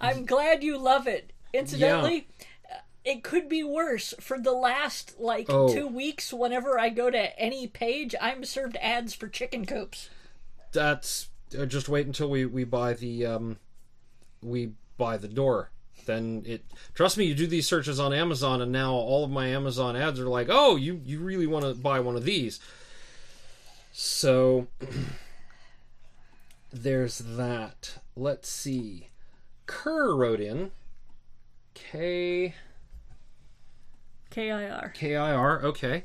I'm glad you love it. Incidentally, uh it could be worse. For the last like Oh. two weeks, whenever I go to any page, I'm served ads for chicken coops. That's uh, just wait until we we buy the um we buy the door. Then it trust me, you do these searches on Amazon, and now all of my Amazon ads are like, oh, you you really want to buy one of these. So there's that. Let's see. Kerr wrote in K KIR. K I R. Okay.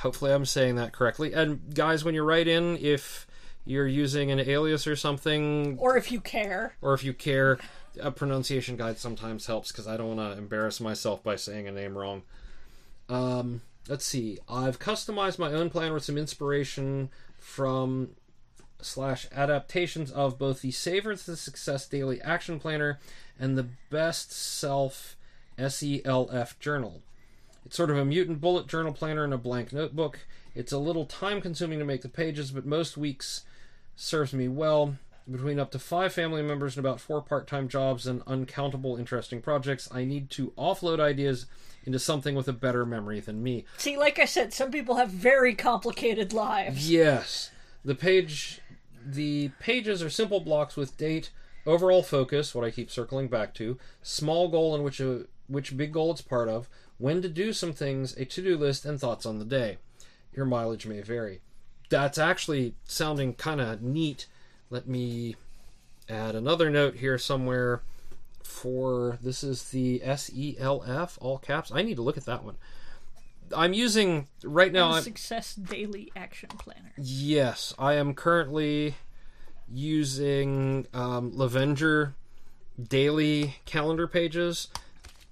Hopefully, I'm saying that correctly. And guys, when you write in, if you're using an alias or something, Or if you care. or if you care, a pronunciation guide sometimes helps because I don't want to embarrass myself by saying a name wrong. Um, let's see. I've customized my own plan with some inspiration from slash adaptations of both the Savor the Success Daily Action Planner and the Best Self SELF Journal. It's sort of a mutant bullet journal planner and a blank notebook. It's a little time consuming to make the pages, but most weeks serves me well. Between up to five family members and about four part time jobs and uncountable interesting projects. I need to offload ideas into something with a better memory than me. See, like I said, some people have very complicated lives. Yes. The page the pages are simple blocks with date, overall focus, what I keep circling back to, small goal in which a which big goal it's part of, when to do some things, a to-do list and thoughts on the day. Your mileage may vary. That's actually sounding kind of neat. Let me add another note here somewhere for this is the SELF all caps. I need to look at that one. I'm using right now. I'm, Success Daily Action Planner. yes, I am currently using um, Levenger daily calendar pages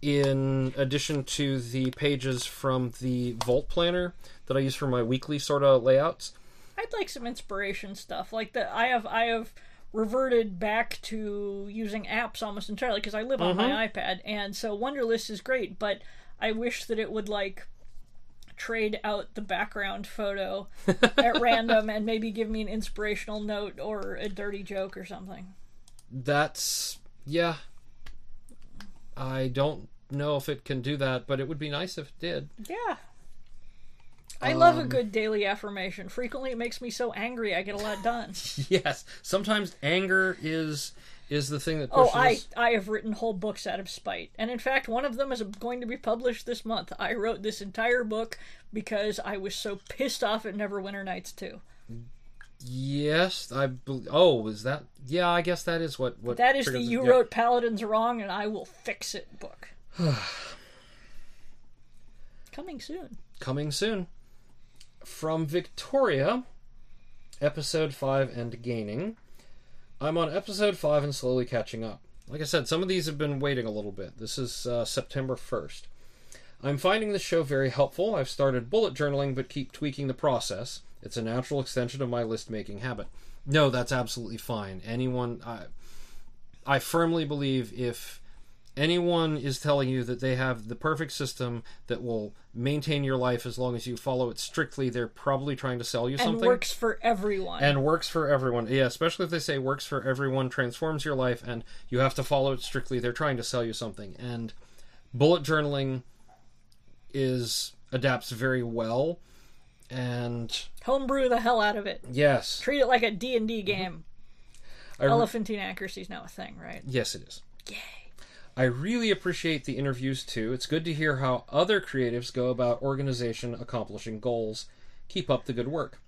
in addition to the pages from the Vault Planner that I use for my weekly sort of layouts. I'd like some inspiration stuff. Like the I have I have reverted back to using apps almost entirely because I live on my mm-hmm. iPad, and so Wunderlist is great. But I wish that it would like trade out the background photo at random and maybe give me an inspirational note or a dirty joke or something. That's yeah. I don't know if it can do that, but it would be nice if it did. Yeah. I love a um, good daily affirmation. Frequently, it makes me so angry I get a lot done. Yes, sometimes anger is is the thing that Oh, pushes. I I have written whole books out of spite, and in fact, one of them is going to be published this month. I wrote this entire book because I was so pissed off at Neverwinter Nights too. Yes, I. bel oh, is that? Yeah, I guess that is what. what That is the it. "You Yeah. wrote Paladins wrong, and I will fix it" book. Coming soon. coming soon from Victoria, episode five and gaining. I'm on episode five and slowly catching up. Like I said, some of these have been waiting a little bit. This is uh, September 1st. I'm finding the show very helpful. I've started bullet journaling, but keep tweaking the process. It's a natural extension of my list making habit. No, that's absolutely fine. Anyone, I, I firmly believe if anyone is telling you that they have the perfect system that will maintain your life as long as you follow it strictly, they're probably trying to sell you And something works for everyone. and works for everyone. Yeah, especially if they say works for everyone, transforms your life, and you have to follow it strictly. They're trying to sell you something. And bullet journaling is adapts very well. And Homebrew the hell out of it. yes, Treat it like a D&D mm-hmm. game. I re- Elephantine accuracy is now a thing, right? yes, it is. Yay. I really appreciate the interviews too. It's good to hear how other creatives go about organization accomplishing goals. Keep up the good work.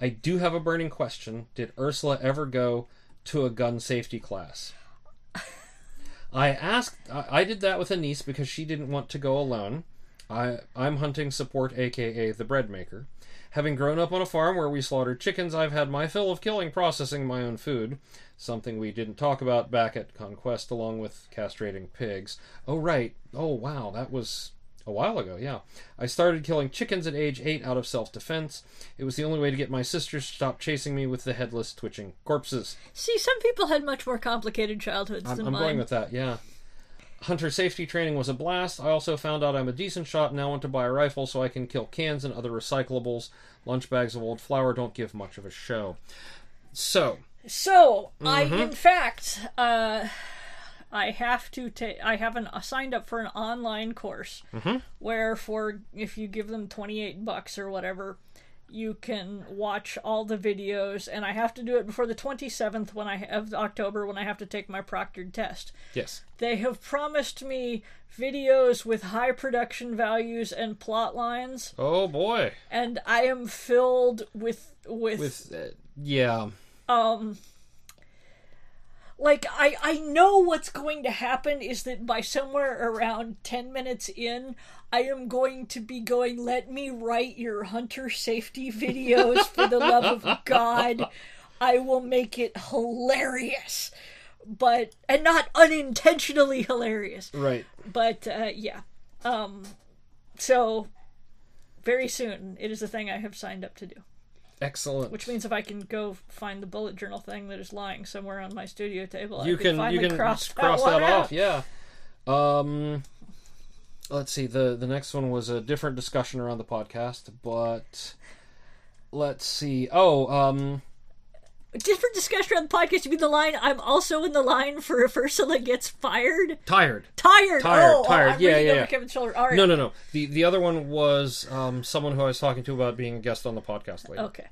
I do have a burning question. Did Ursula ever go to a gun safety class? I asked I, did that with a niece because she didn't want to go alone. I I'm hunting support aka the bread maker. Having grown up on a farm where we slaughtered chickens, I've had my fill of killing processing my own food, something we didn't talk about back at Conquest along with castrating pigs. Oh right. Oh wow, that was a while ago, yeah. I started killing chickens at age 8 out of self-defense. It was the only way to get my sisters to stop chasing me with the headless twitching corpses. See, some people had much more complicated childhoods I'm, than I'm mine. going with that, yeah. Hunter safety training was a blast. I also found out I'm a decent shot and now want to buy a rifle so I can kill cans and other recyclables. Lunch bags of old flour don't give much of a show. So, So I, Mm-hmm. in fact, uh, I have to take. I have an uh, signed up for an online course Mm-hmm. where, for if you give them twenty eight bucks or whatever, you can watch all the videos. And I have to do it before the twenty seventh when I have October when I have to take my proctored test. yes. They have promised me videos with high production values and plot lines, Oh boy. and I am filled with with With uh, yeah. um like I I know what's going to happen is that by somewhere around 10 minutes in I am going to be going let me write your hunter safety videos for the love of god. I will make it hilarious. But and not unintentionally hilarious. Right. but uh yeah. Um so very soon it is a thing I have signed up to do Excellent. which means if I can go find the bullet journal thing that is lying somewhere on my studio table, you I can, can you can cross, cross, that, that, off, yeah. Um let's see, the the next one was a different discussion around the podcast, but let's see. Oh, um different discussion on the podcast. You mean the line? I'm also in the line for if Ursula gets fired. Tired. Tired. Tired, Oh, tired. Oh, Yeah, yeah, yeah. Kevin's shoulder. All right. No, no, no. The the other one was um, someone who I was talking to about being a guest on the podcast later. Okay.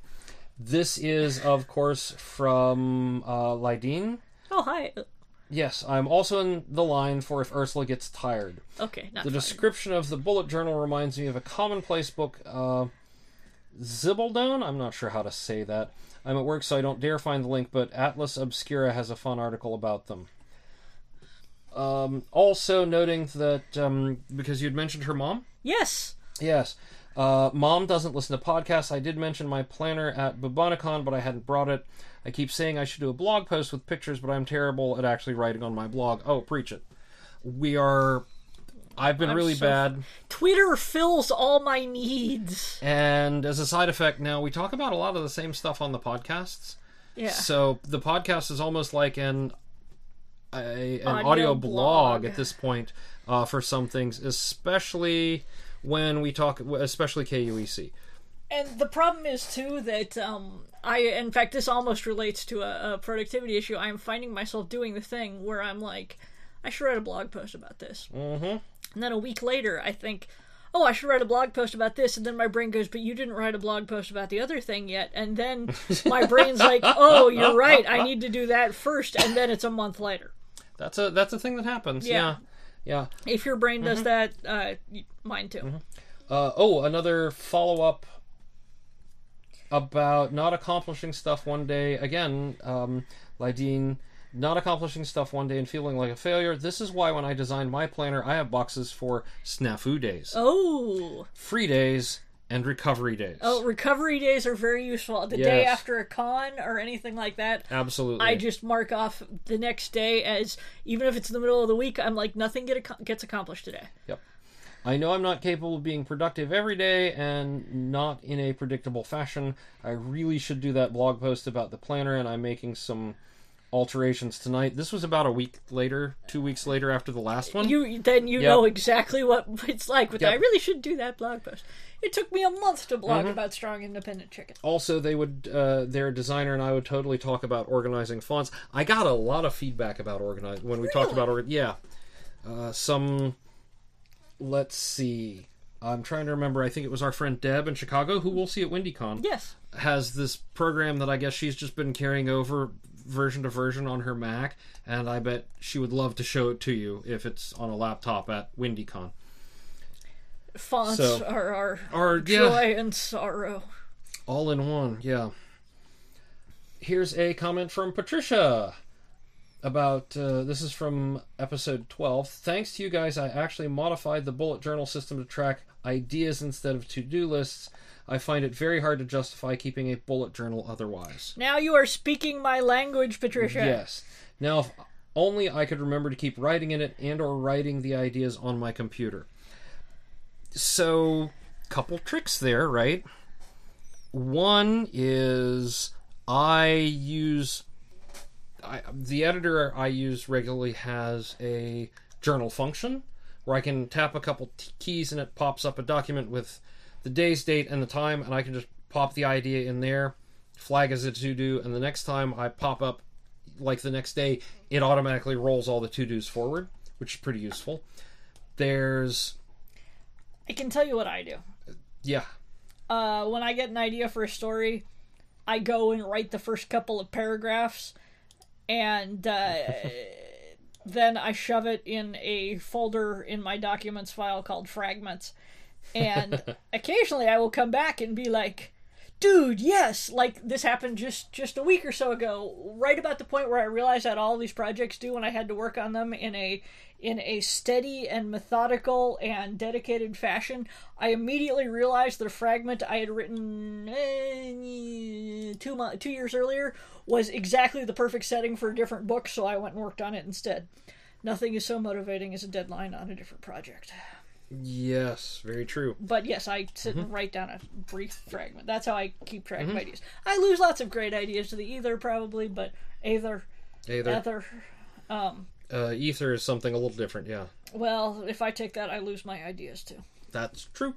This is, of course, from uh, Lydine. Oh, hi. Yes, I'm also in the line for if Ursula gets tired. Okay, not The fine. description of the bullet journal reminds me of a commonplace book, uh, Zibaldone. I'm not sure how to say that. I'm at work, so I don't dare find the link, but Atlas Obscura has a fun article about them. Um, also, noting that um, because you'd mentioned her mom, Yes. Yes. Uh, Mom doesn't listen to podcasts. I did mention my planner at Bubonicon, but I hadn't brought it. I keep saying I should do a blog post with pictures, but I'm terrible at actually writing on my blog. Oh, preach it. We are. I've been I'm really so- bad. Twitter fills all my needs. And as a side effect, now we talk about a lot of the same stuff on the podcasts. Yeah. So the podcast is almost like an a, an audio, Audio blog blog. at this point uh, for some things, especially when we talk, especially KUEC. And the problem is too that um, I, in fact, this almost relates to a, a productivity issue. I'm finding myself doing the thing where I'm like, I should write a blog post about this, Mm-hmm. And then a week later, I think, oh, I should write a blog post about this, and then my brain goes, but you didn't write a blog post about the other thing yet, and then my brain's like, oh, you're right, I need to do that first, and then it's a month later. That's a that's a thing that happens. Yeah. Yeah. Yeah. If your brain Mm-hmm. does that, uh, mine too. Uh, oh, another follow up about not accomplishing stuff one day. Again, um, Lydine, not accomplishing stuff one day and feeling like a failure. This is why when I designed my planner, I have boxes for snafu days, Oh, free days, and recovery days. oh, recovery days are very useful. The day Yes. after a con or anything like that, Absolutely. I just mark off the next day as even if it's in the middle of the week, I'm like nothing get ac- gets accomplished today. Yep. I know I'm not capable of being productive every day and not in a predictable fashion. I really should do that blog post about the planner, and I'm making some alterations tonight. This was about a week later, two weeks later after the last one. You then you Yep. know exactly what it's like. But Yep. I really should do that blog post. It took me a month to blog Mm-hmm. about strong independent chicken. also, they would, uh, their designer and I would totally talk about organizing fonts. I got a lot of feedback about organize when we talked about. Yeah, uh, some. Let's see. I'm trying to remember. I think it was our friend Deb in Chicago, who we'll see at WindyCon. Yes. has this program that I guess she's just been carrying over version to version on her Mac, and I bet she would love to show it to you if it's on a laptop at WindyCon. Fonts So- are our yeah, joy and sorrow. all in one. Yeah. Here's a comment from Patricia about uh, this is from episode 12. Thanks to you guys, I actually modified the bullet journal system to track ideas instead of to do lists. I find it very hard to justify keeping a bullet journal otherwise. Now you are speaking my language, Patricia. Yes. Now, if only I could remember to keep writing in it and or writing the ideas on my computer. So, couple tricks there, right? One is I use I, the editor I use regularly has a journal function where I can tap a couple t- keys and it pops up a document with the day's date and the time, and I can just pop the idea in there, flag as a to do, and the next time I pop up, like the next day, it automatically rolls all the to dos forward, which is pretty useful. There's, I can tell you what I do. yeah, Uh, when I get an idea for a story, I go and write the first couple of paragraphs, and uh, then I shove it in a folder in my documents file called fragments. And occasionally I will come back and be like, dude, yes, like this happened just just a week or so ago, right about the point where I realized that all these projects do and I had to work on them in a in a steady and methodical and dedicated fashion. I immediately realized that a fragment I had written eh, two mo- two years earlier was exactly the perfect setting for a different book, so I went and worked on it instead. Nothing is so motivating as a deadline on a different project. Yes, very true. But yes, I sit and write down a brief fragment. That's how I keep track of ideas. I lose lots of great ideas to the ether, probably, but either, Either, ether. Um, uh, ether is something a little different. Yeah, well, if I take that, I lose my ideas too. that's true.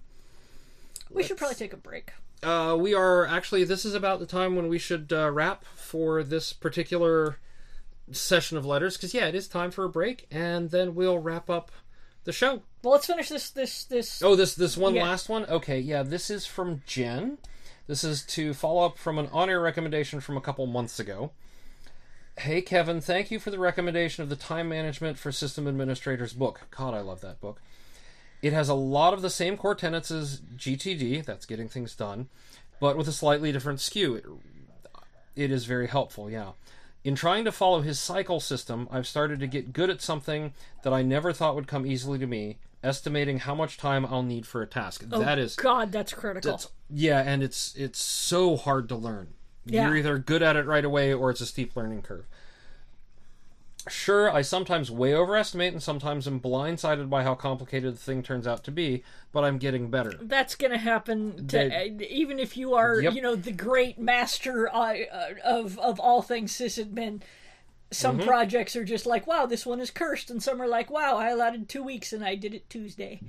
We should probably take a break. uh, we are actually. This is about the time when we should uh, wrap for this particular session of letters. Because yeah, it is time for a break, and then we'll wrap up the show. Well, let's finish this. This. This. Oh, this this one Yeah. last one. Okay, yeah, this is from Jen. This is to follow up from an on-air recommendation from a couple months ago. Hey Kevin, thank you for the recommendation of the Time Management for System Administrators book. God, I love that book. It has a lot of the same core tenets as GTD, that's getting things done, but with a slightly different skew. It, it is very helpful, yeah. In trying to follow his cycle system, I've started to get good at something that I never thought would come easily to me, estimating how much time I'll need for a task. Oh, that is God, that's critical. that's yeah, and it's it's so hard to learn. Yeah. You're either good at it right away or it's a steep learning curve. Sure, I sometimes way overestimate and sometimes am blindsided by how complicated the thing turns out to be, but I'm getting better. that's going to happen to They- even if you are, Yep. you know, the great master uh, uh, of of all things sysadmin. Some Mm-hmm. projects are just like, wow, this one is cursed, and some are like, wow, I allotted two weeks and I did it Tuesday.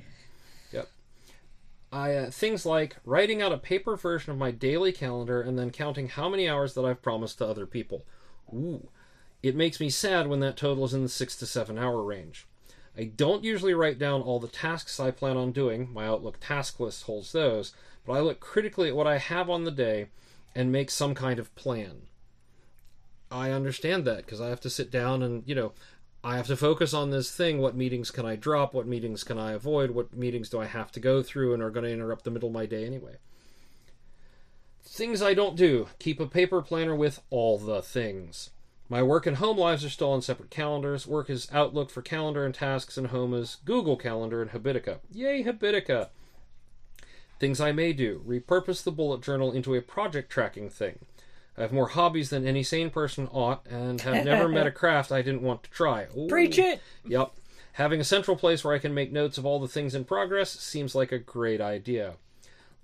Yep. I uh, things like writing out a paper version of my daily calendar and then counting how many hours that I've promised to other people. Ooh. It makes me sad when that total is in the 6 to 7 hour range. I don't usually write down all the tasks I plan on doing. My Outlook task list holds those, but I look critically at what I have on the day and make some kind of plan. I understand that because I have to sit down and, you know, I have to focus on this thing. What meetings can I drop? What meetings can I avoid? What meetings do I have to go through and are going to interrupt the middle of my day anyway? Things I don't do. Keep a paper planner with all the things. My work and home lives are still on separate calendars. Work is Outlook for calendar and tasks, and home is Google Calendar and Habitica. Yay, Habitica! Things I may do. Repurpose the bullet journal into a project tracking thing. I have more hobbies than any sane person ought, and have never met a craft I didn't want to try. Ooh. Preach it. Yep. Having a central place where I can make notes of all the things in progress seems like a great idea.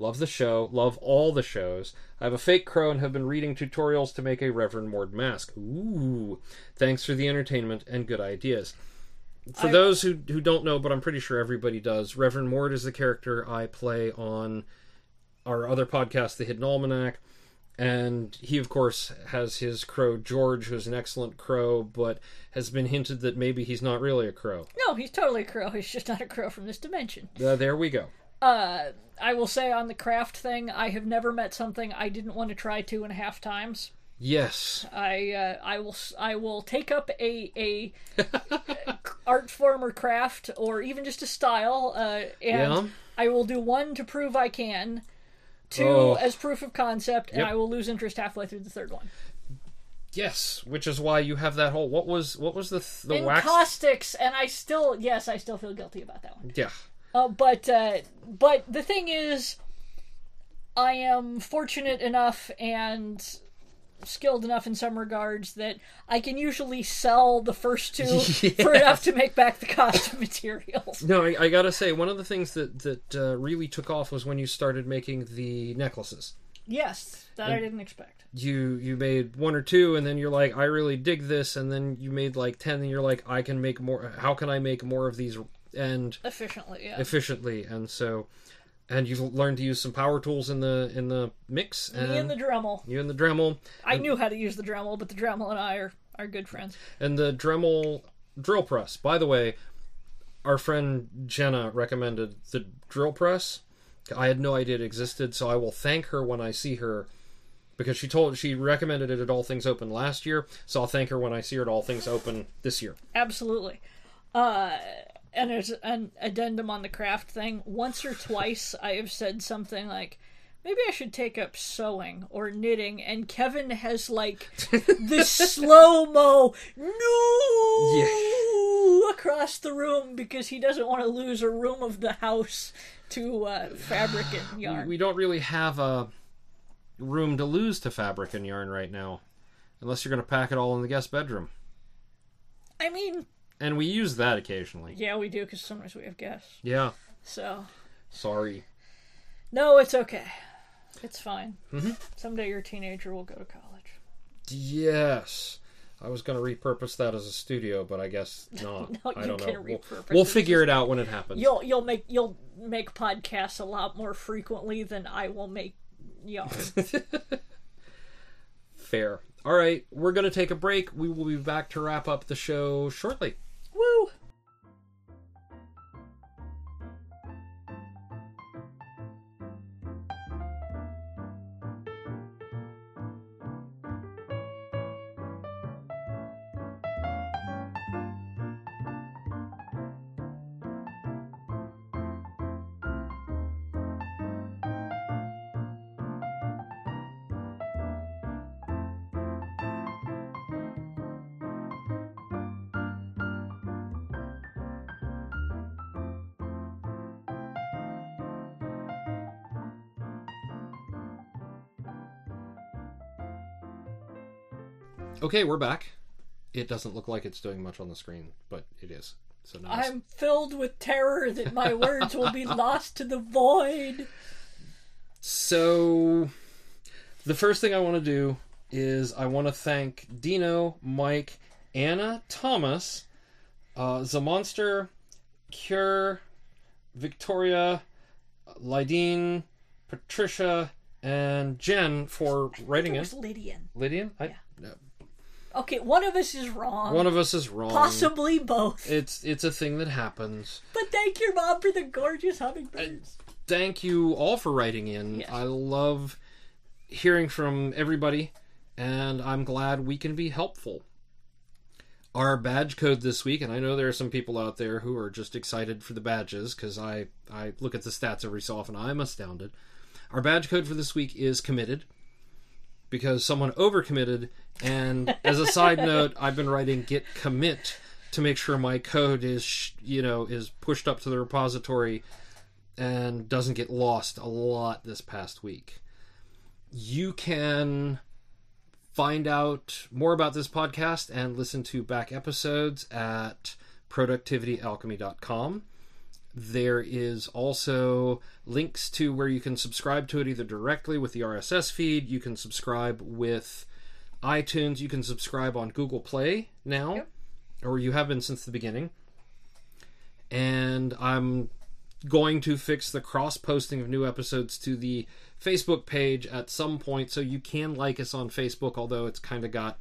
Love the show, love all the shows. I have a fake crow and have been reading tutorials to make a Reverend Mord mask. Ooh. Thanks for the entertainment and good ideas. For I- those who, who don't know, but I'm pretty sure everybody does, Reverend Mord is the character I play on our other podcast, The Hidden Almanac. And he, of course, has his crow George, who's an excellent crow, but has been hinted that maybe he's not really a crow. No, he's totally a crow. He's just not a crow from this dimension. Uh, there we go. Uh, I will say on the craft thing, I have never met something I didn't want to try two and a half times. Yes. I uh, I will s- I will take up a a art form or craft or even just a style, uh, and Yeah. I will do one to prove I can, two Oh. as proof of concept, and Yep. I will lose interest halfway through the third one. Yes, which is why you have that whole what was what was the th- the wax caustics, and I still yes, I still feel guilty about that one. Yeah. Uh, but uh, but the thing is, I am fortunate enough and skilled enough in some regards that I can usually sell the first two for enough to make back the cost of materials. No, I, I gotta say one of the things that that uh, really took off was when you started making the necklaces. Yes, that I didn't expect. You you made one or two, and then you're like, I really dig this, and then you made like ten, and you're like, I can make more. How can I make more of these and Efficiently, yeah. efficiently? And so, and you've learned to use some power tools in the in the mix, and Me and the Dremel. you and the Dremel, I knew how to use the Dremel, but the Dremel and I are, are good friends. and the Dremel drill press. By the way, our friend Jenna recommended the drill press. I had no idea it existed, so I will thank her when I see her because she told she recommended it at All Things Open last year. So I'll thank her when I see her at All Things Open this year. Absolutely. Uh, and there's an addendum on the craft thing. Once or twice, I have said something like, maybe I should take up sewing or knitting, and Kevin has like this slow mo no across the room because he doesn't want to lose a room of the house to uh, fabric and yarn. We don't really have a room to lose to fabric and yarn right now, unless you're going to pack it all in the guest bedroom. I mean, And we use that occasionally. yeah, we do because sometimes we have guests. Yeah. So Sorry. no, it's okay. It's fine. Mm-hmm. Someday your teenager will go to college. Yes. I was going to repurpose that as a studio, but I guess not. No, I you don't know. We'll, repurpose we'll figure it out when it happens. You'll you'll make you'll make podcasts a lot more frequently than I will make yard. Fair. All right, we're going to take a break. We will be back to wrap up the show shortly. Okay, we're back. It doesn't look like it's doing much on the screen, but it is. So now I'm filled with terror that my words will be lost to the void. So, the first thing I want to do is I want to thank Dino, Mike, Anna, Thomas, uh, Zamonster, Cure, Victoria, Lydine, Patricia, and Jen for writing It Lydian. Lydian? I, no. Okay, one of us is wrong. One of us is wrong. Possibly both. It's it's a thing that happens. But thank your mom for the gorgeous hummingbirds. thank you all for writing in. Yes. I love hearing from everybody, and I'm glad we can be helpful. Our badge code this week, and I know there are some people out there who are just excited for the badges because I, I look at the stats every so often. I'm astounded. Our badge code for this week is committed because someone overcommitted. And as a side note, I've been writing git commit to make sure my code is, you know, is pushed up to the repository and doesn't get lost a lot this past week. You can find out more about this podcast and listen to back episodes at productivityalchemy.com. There is also links to where you can subscribe to it either directly with the RSS feed, you can subscribe with iTunes, you can subscribe on Google Play now, Yep. or you have been since the beginning. And I'm going to fix the cross posting of new episodes to the Facebook page at some point so you can like us on Facebook, although it's kind of got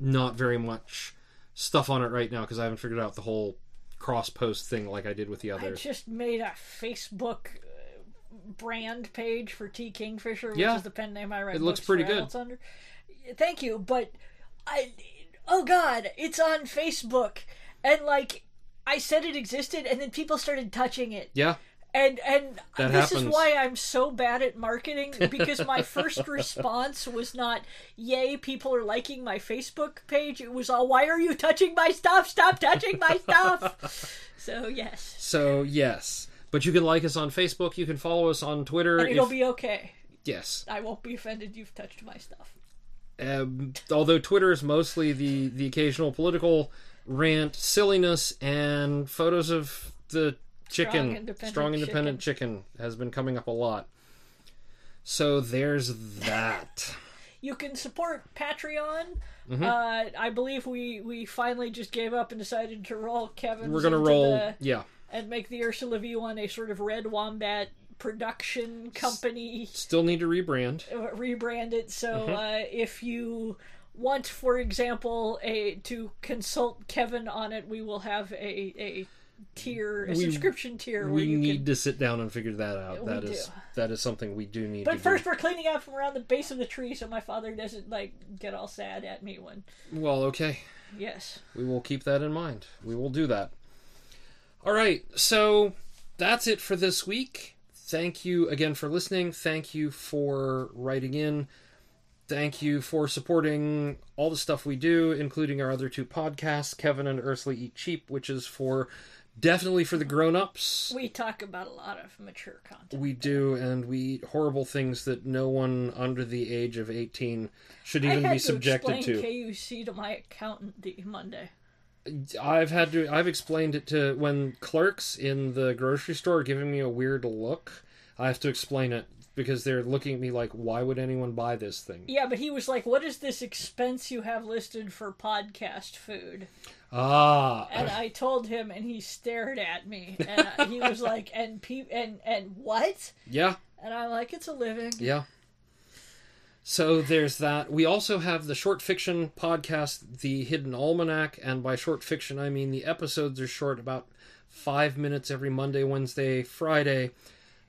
not very much stuff on it right now because I haven't figured out the whole cross post thing like I did with the others. I just made a Facebook uh, brand page for T Kingfisher, which Yeah. is the pen name I write. It looks pretty good. Under. Thank you, but I, oh god, it's on Facebook, and like I said it existed, and then people started touching it, Yeah, and and That this is why I'm so bad at marketing because my first response was not "Yay, people are liking my Facebook page." It was all "Why are you touching my stuff? Stop touching my stuff." so yes, so yes. But you can like us on Facebook, you can follow us on Twitter. and it'll if- be okay. yes. I won't be offended you've touched my stuff. Um, although Twitter is mostly the the occasional political rant, silliness, and photos of the chicken, independent strong independent chicken. has been coming up a lot. So there's that. You can support Patreon. Mm-hmm. Uh, I believe we, we finally just gave up and decided to roll Kevin. We're gonna roll, yeah. and make the Ursula V one a sort of Red Wombat production company. Still need to rebrand. uh, rebrand it. So Mm-hmm. uh, if you want, for example, a to consult Kevin on it, we will have a a tier, a We- subscription tier where We need can. to sit down and figure that out. We That is do. that is something we do need But first, do. we're cleaning out from around the base of the tree, so my father doesn't like get all sad at me when. Well, okay. Yes. We will keep that in mind. We will do that. All right. So that's it for this week. Thank you again for listening. Thank you for writing in. Thank you for supporting all the stuff we do, including our other two podcasts, Kevin and Ursula Eat Cheap, which is for definitely for the grown-ups. We talk about a lot of mature content. We do, and we eat horrible things that no one under the age of 18 should even be to subjected to. KUC to my accountant the Monday. I've had to. I've explained it to when clerks in the grocery store are giving me a weird look. I have to explain it because they're looking at me like, "Why would anyone buy this thing?" Yeah, but he was like, "What is this expense you have listed for podcast food?" Ah, And I told him, and he stared at me, and he was like, "And pe- and and what?" yeah, And I'm like, "It's a living." yeah. So there's that. We also have the short fiction podcast, The Hidden Almanac, and by short fiction I mean the episodes are short, about five minutes every Monday, Wednesday, Friday.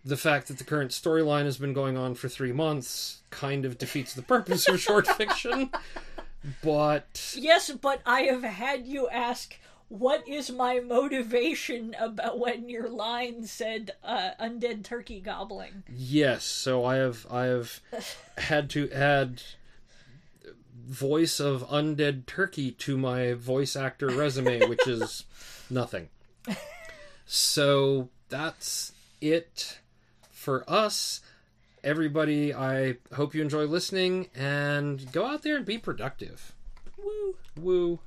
The fact that the current storyline has been going on for three months kind of defeats the purpose of short fiction. But Yes, but I have had you ask what is my motivation about when your line said uh, undead turkey gobbling. yes, so I have I have had to add voice of undead turkey to my voice actor resume, which is nothing. So that's it for us. Everybody, I hope you enjoy listening and go out there and be productive. Woo. Woo.